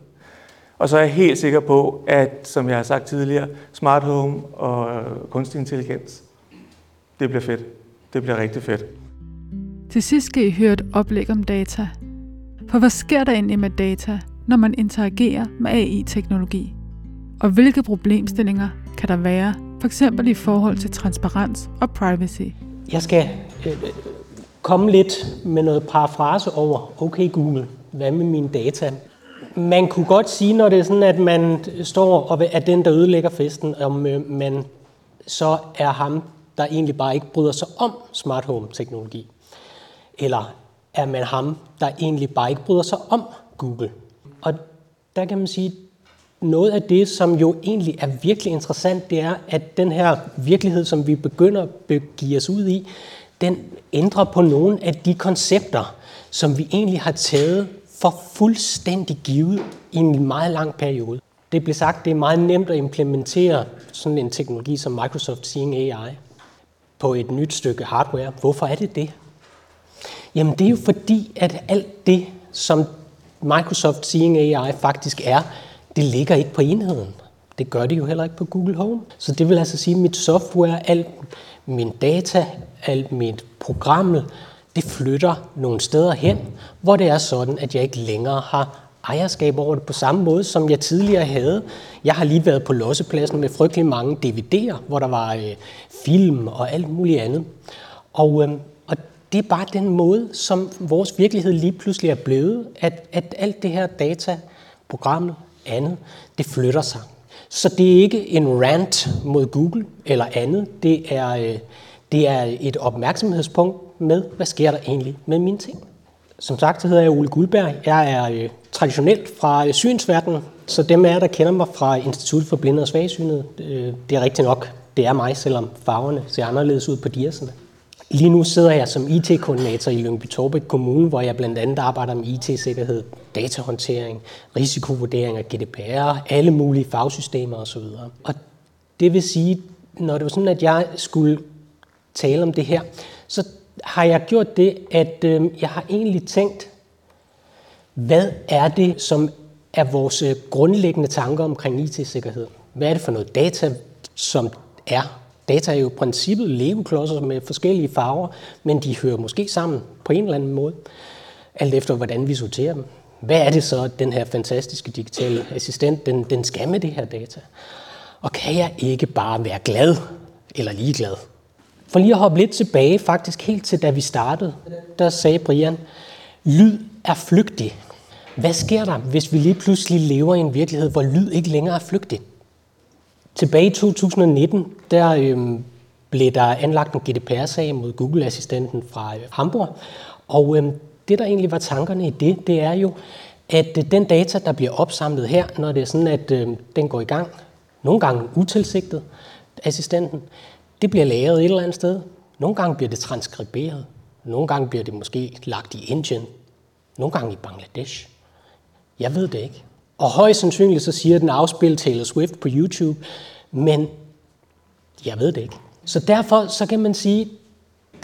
Og så er jeg helt sikker på, at, som jeg har sagt tidligere, smart home og øh, kunstig intelligens, det bliver fedt. Det bliver rigtig fedt. Til sidst skal I høre et oplæg om data. For hvad sker der egentlig med data, når man interagerer med AI-teknologi? Og hvilke problemstillinger kan der være, for eksempel i forhold til transparens og privacy? Jeg skal øh, komme lidt med noget parafrase over, okay Google, hvad med mine data? Man kunne godt sige, når det er sådan, at man står og er den, der ødelægger festen, om øh, man så er ham, der egentlig bare ikke bryder sig om smart home teknologi. Eller er man ham, der egentlig bare ikke bryder sig om Google. Og der kan man sige, noget af det, som jo egentlig er virkelig interessant, det er, at den her virkelighed, som vi begynder at begive os ud i, den ændrer på nogle af de koncepter, som vi egentlig har taget for fuldstændig givet i en meget lang periode. Det blev sagt, det er meget nemt at implementere sådan en teknologi som Microsoft Seeing AI på et nyt stykke hardware. Hvorfor er det det? Jamen det er jo fordi, at alt det, som Microsoft Seeing AI faktisk er, det ligger ikke på enheden. Det gør det jo heller ikke på Google Home. Så det vil altså sige, at mit software, alt min data, alt mit program, det flytter nogle steder hen, hvor det er sådan, at jeg ikke længere har ejerskab over det på samme måde, som jeg tidligere havde. Jeg har lige været på lossepladsen med frygtelig mange DVD'er, hvor der var øh, film og alt muligt andet. Og, øh, og det er bare den måde, som vores virkelighed lige pludselig er blevet, at, at alt det her data, programmet, andet, det flytter sig. Så det er ikke en rant mod Google eller andet. Det er, øh, det er et opmærksomhedspunkt med, hvad sker der egentlig med mine ting. Som sagt, så hedder jeg Ole Guldberg. Jeg er øh, traditionelt fra øh, synsverdenen, så dem af jer, der kender mig fra Institut for Blinde og Svagsynede, det er rigtigt nok, det er mig, selvom farverne ser anderledes ud på diaserne. Lige nu sidder jeg som IT-koordinator i Lyngby Torbæk Kommune, hvor jeg blandt andet arbejder med IT-sikkerhed, datahåndtering, risikovurdering og GDPR, alle mulige fagsystemer osv. Og det vil sige, når det var sådan, at jeg skulle tale om det her, så har jeg gjort det, at øh, jeg har egentlig tænkt, hvad er det, som er vores grundlæggende tanker omkring IT-sikkerhed? Hvad er det for noget data, som er? Data er jo i princippet legoklodser med forskellige farver, men de hører måske sammen på en eller anden måde, alt efter hvordan vi sorterer dem. Hvad er det så, den her fantastiske digitale assistent, den, den skal med det her data? Og kan jeg ikke bare være glad eller ligeglad? For lige at hoppe lidt tilbage, faktisk helt til da vi startede, der sagde Brian, lyd er flygtig. Hvad sker der, hvis vi lige pludselig lever i en virkelighed, hvor lyd ikke længere er flygtig? Tilbage i 2019, der øhm, blev der anlagt en GDPR-sag mod Google-assistenten fra øh, Hamburg. Og øhm, det, der egentlig var tankerne i det, det er jo, at øh, den data, der bliver opsamlet her, når det er sådan, at øh, den går i gang, nogle gange utilsigtet, assistenten, det bliver lagret et eller andet sted. Nogle gange bliver det transkriberet. Nogle gange bliver det måske lagt i Indien. Nogle gange i Bangladesh. Jeg ved det ikke. Og højst sandsynligt så siger den afspil Taylor Swift på YouTube, men jeg ved det ikke. Så derfor så kan man sige,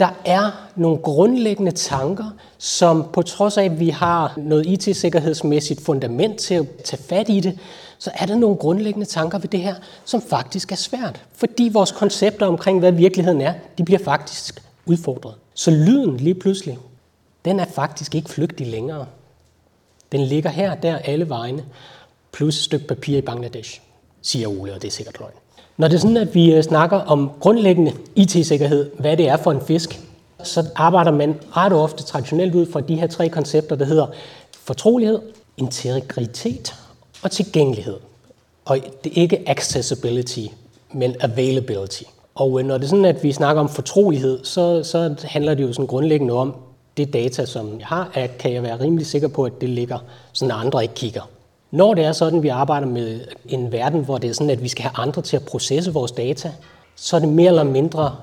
der er nogle grundlæggende tanker, som på trods af, at vi har noget IT-sikkerhedsmæssigt fundament til at tage fat i det, så er der nogle grundlæggende tanker ved det her, som faktisk er svært. Fordi vores koncepter omkring, hvad virkeligheden er, de bliver faktisk udfordret. Så lyden lige pludselig, den er faktisk ikke flygtig længere. Den ligger her der alle vegne, plus et stykke papir i Bangladesh, siger Ole, og det er sikkert løgn. Når det er sådan, at vi øh, snakker om grundlæggende IT-sikkerhed, hvad det er for en fisk, så arbejder man ret ofte traditionelt ud fra de her tre koncepter, der hedder fortrolighed, integritet og tilgængelighed. Og det er ikke accessibility, men availability. Og øh, når det er sådan, at vi snakker om fortrolighed, så, så handler det jo sådan grundlæggende om, det data, som jeg har, at kan jeg være rimelig sikker på, at det ligger, sådan at andre ikke kigger. Når det er sådan, at vi arbejder med en verden, hvor det er sådan, at vi skal have andre til at processe vores data, så er det mere eller mindre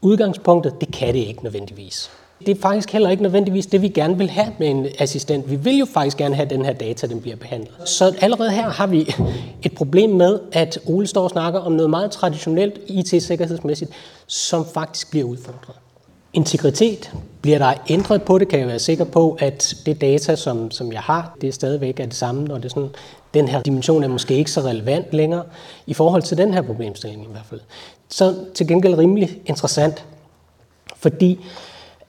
udgangspunktet, det kan det ikke nødvendigvis. Det er faktisk heller ikke nødvendigvis det, vi gerne vil have med en assistent. Vi vil jo faktisk gerne have, at den her data den bliver behandlet. Så allerede her har vi et problem med, at Ole står og snakker om noget meget traditionelt IT-sikkerhedsmæssigt, som faktisk bliver udfordret. Integritet, bliver der ændret på det, kan jeg være sikker på, at det data, som, som jeg har, det er stadigvæk er det samme, når det er sådan, den her dimension er måske ikke så relevant længere i forhold til den her problemstilling i hvert fald. Så til gengæld rimelig interessant, fordi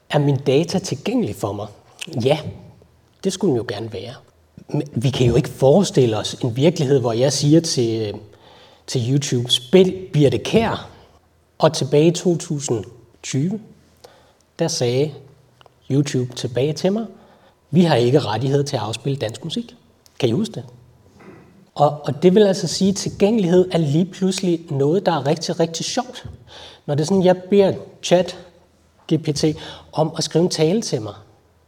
er min data tilgængelig for mig? Ja, det skulle den jo gerne være. Men vi kan jo ikke forestille os en virkelighed, hvor jeg siger til, til YouTube, spil Birte Kær, og tilbage i 2020, der sagde YouTube tilbage til mig, vi har ikke rettighed til at afspille dansk musik. Kan I huske det? Og, og det vil altså sige, at tilgængelighed er lige pludselig noget, der er rigtig, rigtig sjovt. Når det er sådan, jeg beder chat GPT om at skrive en tale til mig,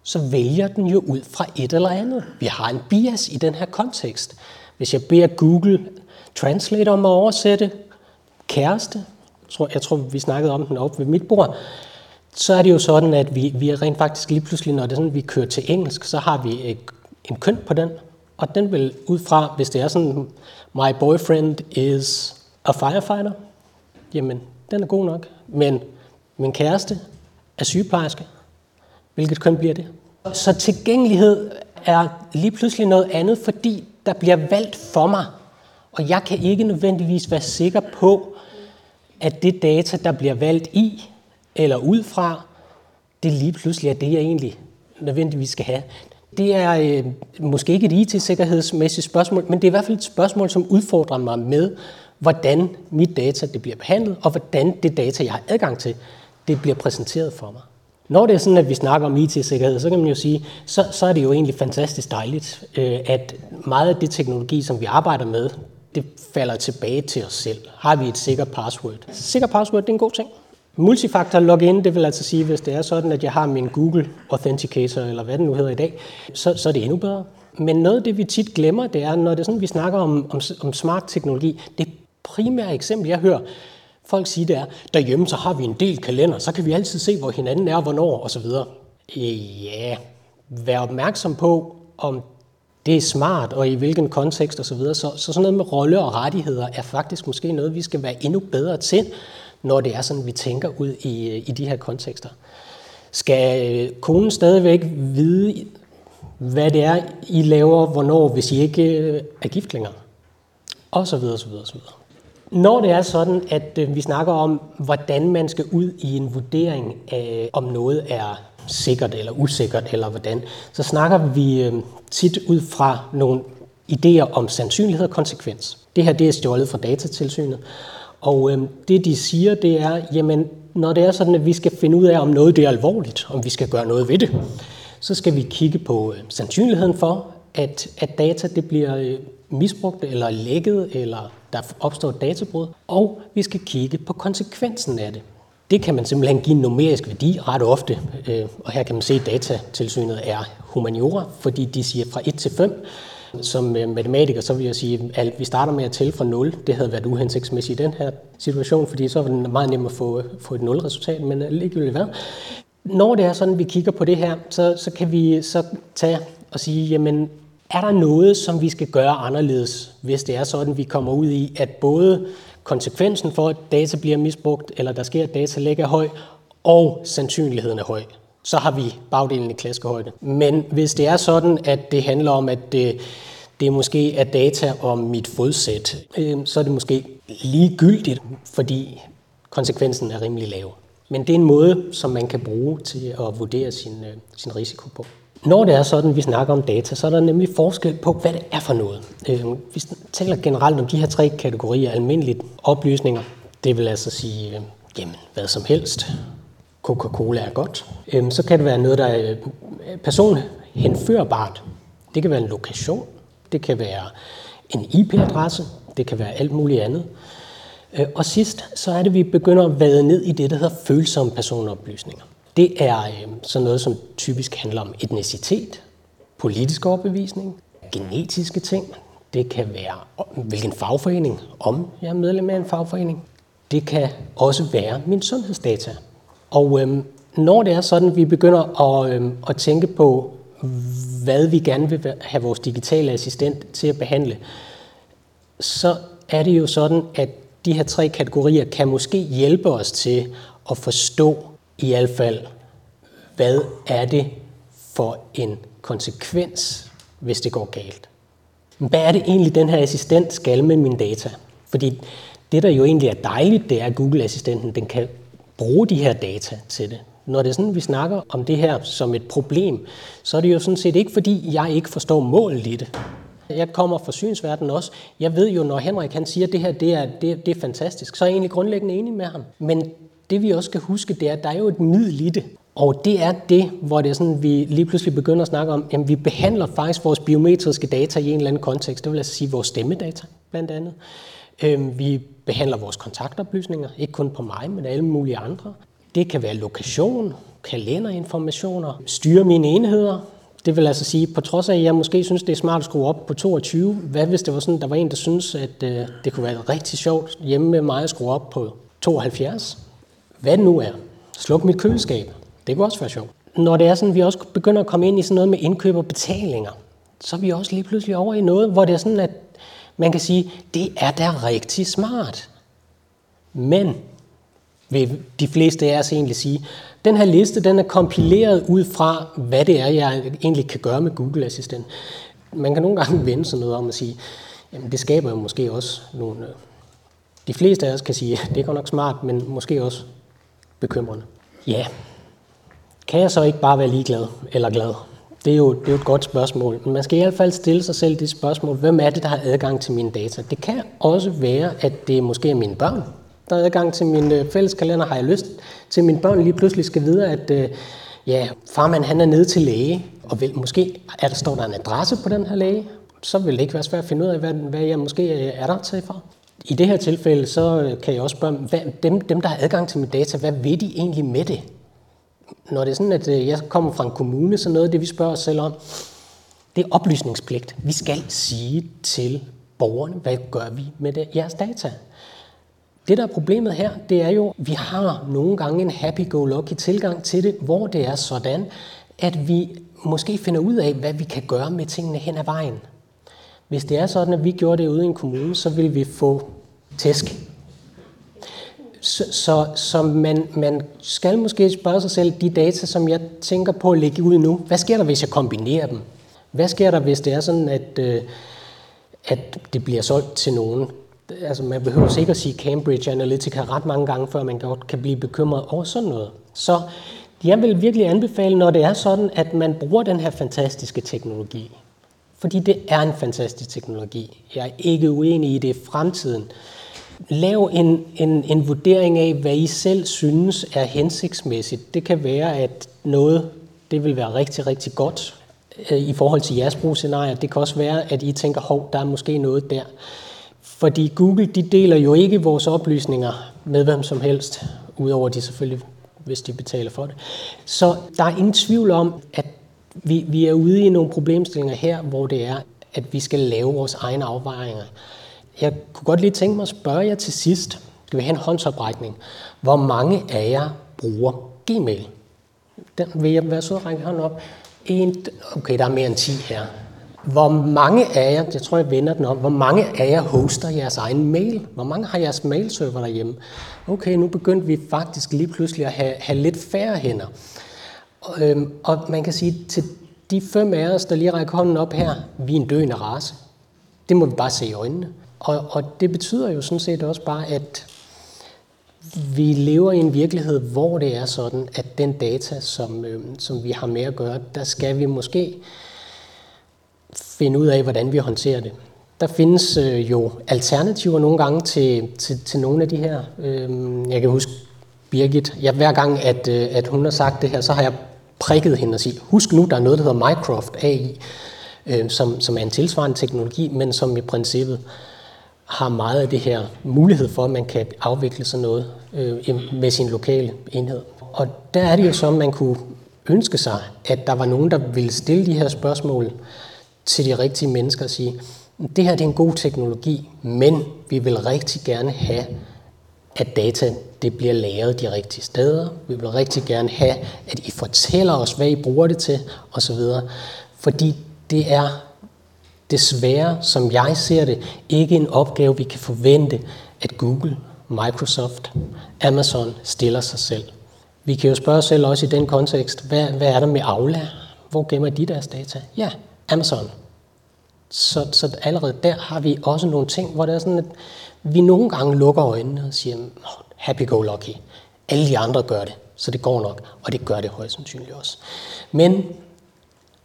så vælger den jo ud fra et eller andet. Vi har en bias i den her kontekst. Hvis jeg beder Google Translate om at oversætte kæreste, jeg tror, vi snakkede om den op ved mit bord, så er det jo sådan, at vi, vi er rent faktisk lige pludselig, når det er sådan, vi kører til engelsk, så har vi øh, en køn på den, og den vil ud fra, hvis det er sådan, my boyfriend is a firefighter, jamen, den er god nok. Men min kæreste er sygeplejerske. Hvilket køn bliver det? Så tilgængelighed er lige pludselig noget andet, fordi der bliver valgt for mig. Og jeg kan ikke nødvendigvis være sikker på, at det data, der bliver valgt i eller ud fra, det lige pludselig er det, jeg egentlig nødvendigvis skal have. Det er øh, måske ikke et IT-sikkerhedsmæssigt spørgsmål, men det er i hvert fald et spørgsmål, som udfordrer mig med, hvordan mit data det bliver behandlet, og hvordan det data, jeg har adgang til, det bliver præsenteret for mig. Når det er sådan, at vi snakker om IT-sikkerhed, så kan man jo sige, så, så er det jo egentlig fantastisk dejligt, øh, at meget af det teknologi, som vi arbejder med, det falder tilbage til os selv. Har vi et sikkert password? Sikker password, det er en god ting. Multifaktor login, det vil altså sige, hvis det er sådan, at jeg har min Google Authenticator, eller hvad det nu hedder i dag, så, så er det endnu bedre. Men noget af det, vi tit glemmer, det er, når det er sådan, vi snakker om, om, om smart teknologi, det primære eksempel, jeg hører folk sige, det er, derhjemme så har vi en del kalender, så kan vi altid se, hvor hinanden er, hvornår osv. Ja, vær opmærksom på, om det er smart, og i hvilken kontekst osv. Så, så, så sådan noget med rolle og rettigheder er faktisk måske noget, vi skal være endnu bedre til, når det er sådan, vi tænker ud i, øh, i de her kontekster. Skal øh, konen stadigvæk vide, hvad det er, I laver, hvornår, hvis I ikke øh, er gift længere? Og så videre, så videre, så videre. Når det er sådan, at vi snakker om, hvordan man skal ud i en vurdering af, om noget er sikkert eller usikkert, eller hvordan, så snakker vi tit ud fra nogle idéer om sandsynlighed og konsekvens. Det her det er stjålet fra datatilsynet, og øh, det de siger, det er, jamen når det er sådan, at vi skal finde ud af, om noget det er alvorligt, om vi skal gøre noget ved det, så skal vi kigge på øh, sandsynligheden for, at, at data det bliver øh, misbrugt eller lækket, eller der opstår et databrud, og vi skal kigge på konsekvensen af det. Det kan man simpelthen give en numerisk værdi ret ofte, øh, og her kan man se, at datatilsynet er humaniora, fordi de siger fra 1 til 5, som øh, matematiker, så vil jeg sige, at vi starter med at tælle fra 0. Det havde været uhensigtsmæssigt i den her situation, fordi så var det meget nemmere at få, få et 0-resultat, men øh, ligegyldigt hvad. Når det er sådan, at vi kigger på det her, så, så kan vi så tage og sige, jamen, er der noget, som vi skal gøre anderledes, hvis det er sådan, at vi kommer ud i, at både konsekvensen for, at data bliver misbrugt, eller der sker, at data ligger høj, og sandsynligheden er høj så har vi bagdelen i klaskehøjde. Men hvis det er sådan, at det handler om, at det, det måske er data om mit fodsæt, øh, så er det måske ligegyldigt, fordi konsekvensen er rimelig lav. Men det er en måde, som man kan bruge til at vurdere sin, øh, sin risiko på. Når det er sådan, vi snakker om data, så er der nemlig forskel på, hvad det er for noget. Øh, vi taler generelt om de her tre kategorier. Almindeligt oplysninger, det vil altså sige, øh, jamen, hvad som helst. Coca-Cola er godt. Øhm, så kan det være noget, der er øh, personhenførbart. Det kan være en lokation, det kan være en IP-adresse, det kan være alt muligt andet. Øh, og sidst, så er det, at vi begynder at vade ned i det, der hedder følsomme personoplysninger. Det er øhm, sådan noget, som typisk handler om etnicitet, politisk overbevisning, genetiske ting. Det kan være, hvilken fagforening, om jeg er medlem af en fagforening. Det kan også være min sundhedsdata. Og øhm, når det er sådan, at vi begynder at, øhm, at tænke på, hvad vi gerne vil have vores digitale assistent til at behandle, så er det jo sådan, at de her tre kategorier kan måske hjælpe os til at forstå i hvert fald, hvad er det for en konsekvens, hvis det går galt. Hvad er det egentlig, den her assistent skal med mine data? Fordi det, der jo egentlig er dejligt, det er, at Google-assistenten den kan bruge de her data til det. Når det er sådan, vi snakker om det her som et problem, så er det jo sådan set ikke, fordi jeg ikke forstår målet i det. Jeg kommer fra synsverdenen også. Jeg ved jo, når Henrik han siger, at det her det er, det, det er fantastisk, så er jeg egentlig grundlæggende enig med ham. Men det vi også skal huske, det er, at der er jo et middel i det. Og det er det, hvor det er sådan, vi lige pludselig begynder at snakke om, at vi behandler faktisk vores biometriske data i en eller anden kontekst. Det vil altså sige vores stemmedata, blandt andet. Øhm, vi behandler vores kontaktoplysninger, ikke kun på mig, men alle mulige andre. Det kan være lokation, kalenderinformationer, styre mine enheder. Det vil altså sige, på trods af, at jeg måske synes, det er smart at skrue op på 22, hvad hvis det var sådan, der var en, der synes, at øh, det kunne være rigtig sjovt hjemme med mig at skrue op på 72? Hvad det nu er. Sluk mit køleskab. Det kunne også være sjovt. Når det er sådan, at vi også begynder at komme ind i sådan noget med indkøb og betalinger, så er vi også lige pludselig over i noget, hvor det er sådan, at man kan sige, det er da rigtig smart. Men vil de fleste af os egentlig sige, den her liste den er kompileret ud fra, hvad det er, jeg egentlig kan gøre med Google Assistant. Man kan nogle gange vende sådan noget om at sige, jamen det skaber jo måske også nogle... Øh, de fleste af os kan sige, det er godt nok smart, men måske også bekymrende. Ja, kan jeg så ikke bare være ligeglad eller glad? Det er, jo, det er jo et godt spørgsmål. Men man skal i hvert fald stille sig selv det spørgsmål, hvem er det, der har adgang til mine data? Det kan også være, at det måske er mine børn, der har adgang til min øh, fælles fælleskalender. Har jeg lyst til, at mine børn lige pludselig skal vide, at øh, ja, farmand han er nede til læge, og vil, måske er der, står der en adresse på den her læge, så vil det ikke være svært at finde ud af, hvad, hvad jeg måske øh, er der til for. I det her tilfælde, så kan jeg også spørge, hvad, dem, dem, der har adgang til mine data, hvad vil de egentlig med det? Når det er sådan, at øh, jeg kommer fra en kommune, så noget af det, vi spørger os selv om, det er oplysningspligt. Vi skal sige til borgerne, hvad gør vi med det, jeres data? Det, der er problemet her, det er jo, at vi har nogle gange en happy-go-lucky tilgang til det, hvor det er sådan, at vi måske finder ud af, hvad vi kan gøre med tingene hen ad vejen. Hvis det er sådan, at vi gjorde det ude i en kommune, så vil vi få tæsk. Så, så, så man, man skal måske spørge sig selv, de data, som jeg tænker på at lægge ud nu, hvad sker der, hvis jeg kombinerer dem? Hvad sker der, hvis det er sådan, at, øh, at det bliver solgt til nogen? Altså, man behøver sikkert sige Cambridge Analytica ret mange gange, før man godt kan blive bekymret over sådan noget. Så jeg vil virkelig anbefale, når det er sådan, at man bruger den her fantastiske teknologi, fordi det er en fantastisk teknologi. Jeg er ikke uenig i det fremtiden. Lav en, en, en vurdering af, hvad I selv synes er hensigtsmæssigt. Det kan være, at noget det vil være rigtig, rigtig godt øh, i forhold til jeres brugscenarier. Det kan også være, at I tænker, hov, der er måske noget der. Fordi Google de deler jo ikke vores oplysninger med hvem som helst, udover de selvfølgelig, hvis de betaler for det. Så der er ingen tvivl om, at vi, vi er ude i nogle problemstillinger her, hvor det er, at vi skal lave vores egne afvejninger. Jeg kunne godt lige tænke mig at spørge jer til sidst, skal vi have en håndsoprækning, hvor mange af jer bruger Gmail? Den vil jeg være sød at række hånden op. En, okay, der er mere end 10 her. Hvor mange af jer, jeg tror jeg vender den om, hvor mange af jer hoster jeres egen mail? Hvor mange har jeres mailserver derhjemme? Okay, nu begyndte vi faktisk lige pludselig at have, have lidt færre hænder. Og, øhm, og man kan sige, til de fem af os, der lige rækker hånden op her, vi er en døende race. Det må vi bare se i øjnene. Og, og det betyder jo sådan set også bare, at vi lever i en virkelighed, hvor det er sådan, at den data, som, øh, som vi har med at gøre, der skal vi måske finde ud af, hvordan vi håndterer det. Der findes øh, jo alternativer nogle gange til, til, til nogle af de her. Øh, jeg kan huske Birgit, jeg, hver gang at, øh, at hun har sagt det her, så har jeg prikket hende og sige, husk nu, der er noget, der hedder Mycroft AI, øh, som, som er en tilsvarende teknologi, men som i princippet har meget af det her mulighed for, at man kan afvikle sådan noget øh, med sin lokale enhed. Og der er det jo så, at man kunne ønske sig, at der var nogen, der ville stille de her spørgsmål til de rigtige mennesker og sige, det her det er en god teknologi, men vi vil rigtig gerne have, at data det bliver lagret de rigtige steder. Vi vil rigtig gerne have, at I fortæller os, hvad I bruger det til, osv. Fordi det er desværre, som jeg ser det, ikke en opgave, vi kan forvente, at Google, Microsoft, Amazon stiller sig selv. Vi kan jo spørge os selv også i den kontekst, hvad, hvad er der med Aula? Hvor gemmer de deres data? Ja, Amazon. Så, så allerede der har vi også nogle ting, hvor det er sådan, at vi nogle gange lukker øjnene og siger, happy go lucky. Alle de andre gør det, så det går nok, og det gør det højst sandsynligt også. Men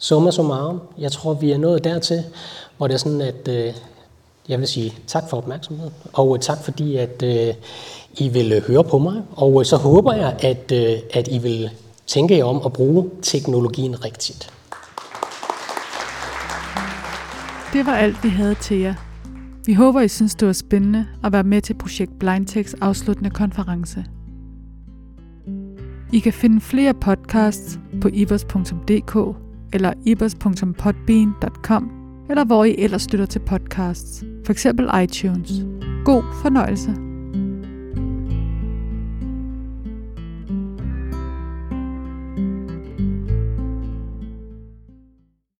summa summarum, jeg tror, vi er nået dertil, hvor det er sådan, at øh, jeg vil sige tak for opmærksomheden, og øh, tak fordi, at øh, I vil øh, høre på mig, og øh, så håber jeg, at, øh, at I vil tænke jer om at bruge teknologien rigtigt. Det var alt, vi havde til jer. Vi håber, I synes, det var spændende at være med til projekt BlindTechs afsluttende konference. I kan finde flere podcasts på ivers.dk eller ibers.podbean.com eller hvor I ellers støtter til podcasts, f.eks. iTunes. God fornøjelse.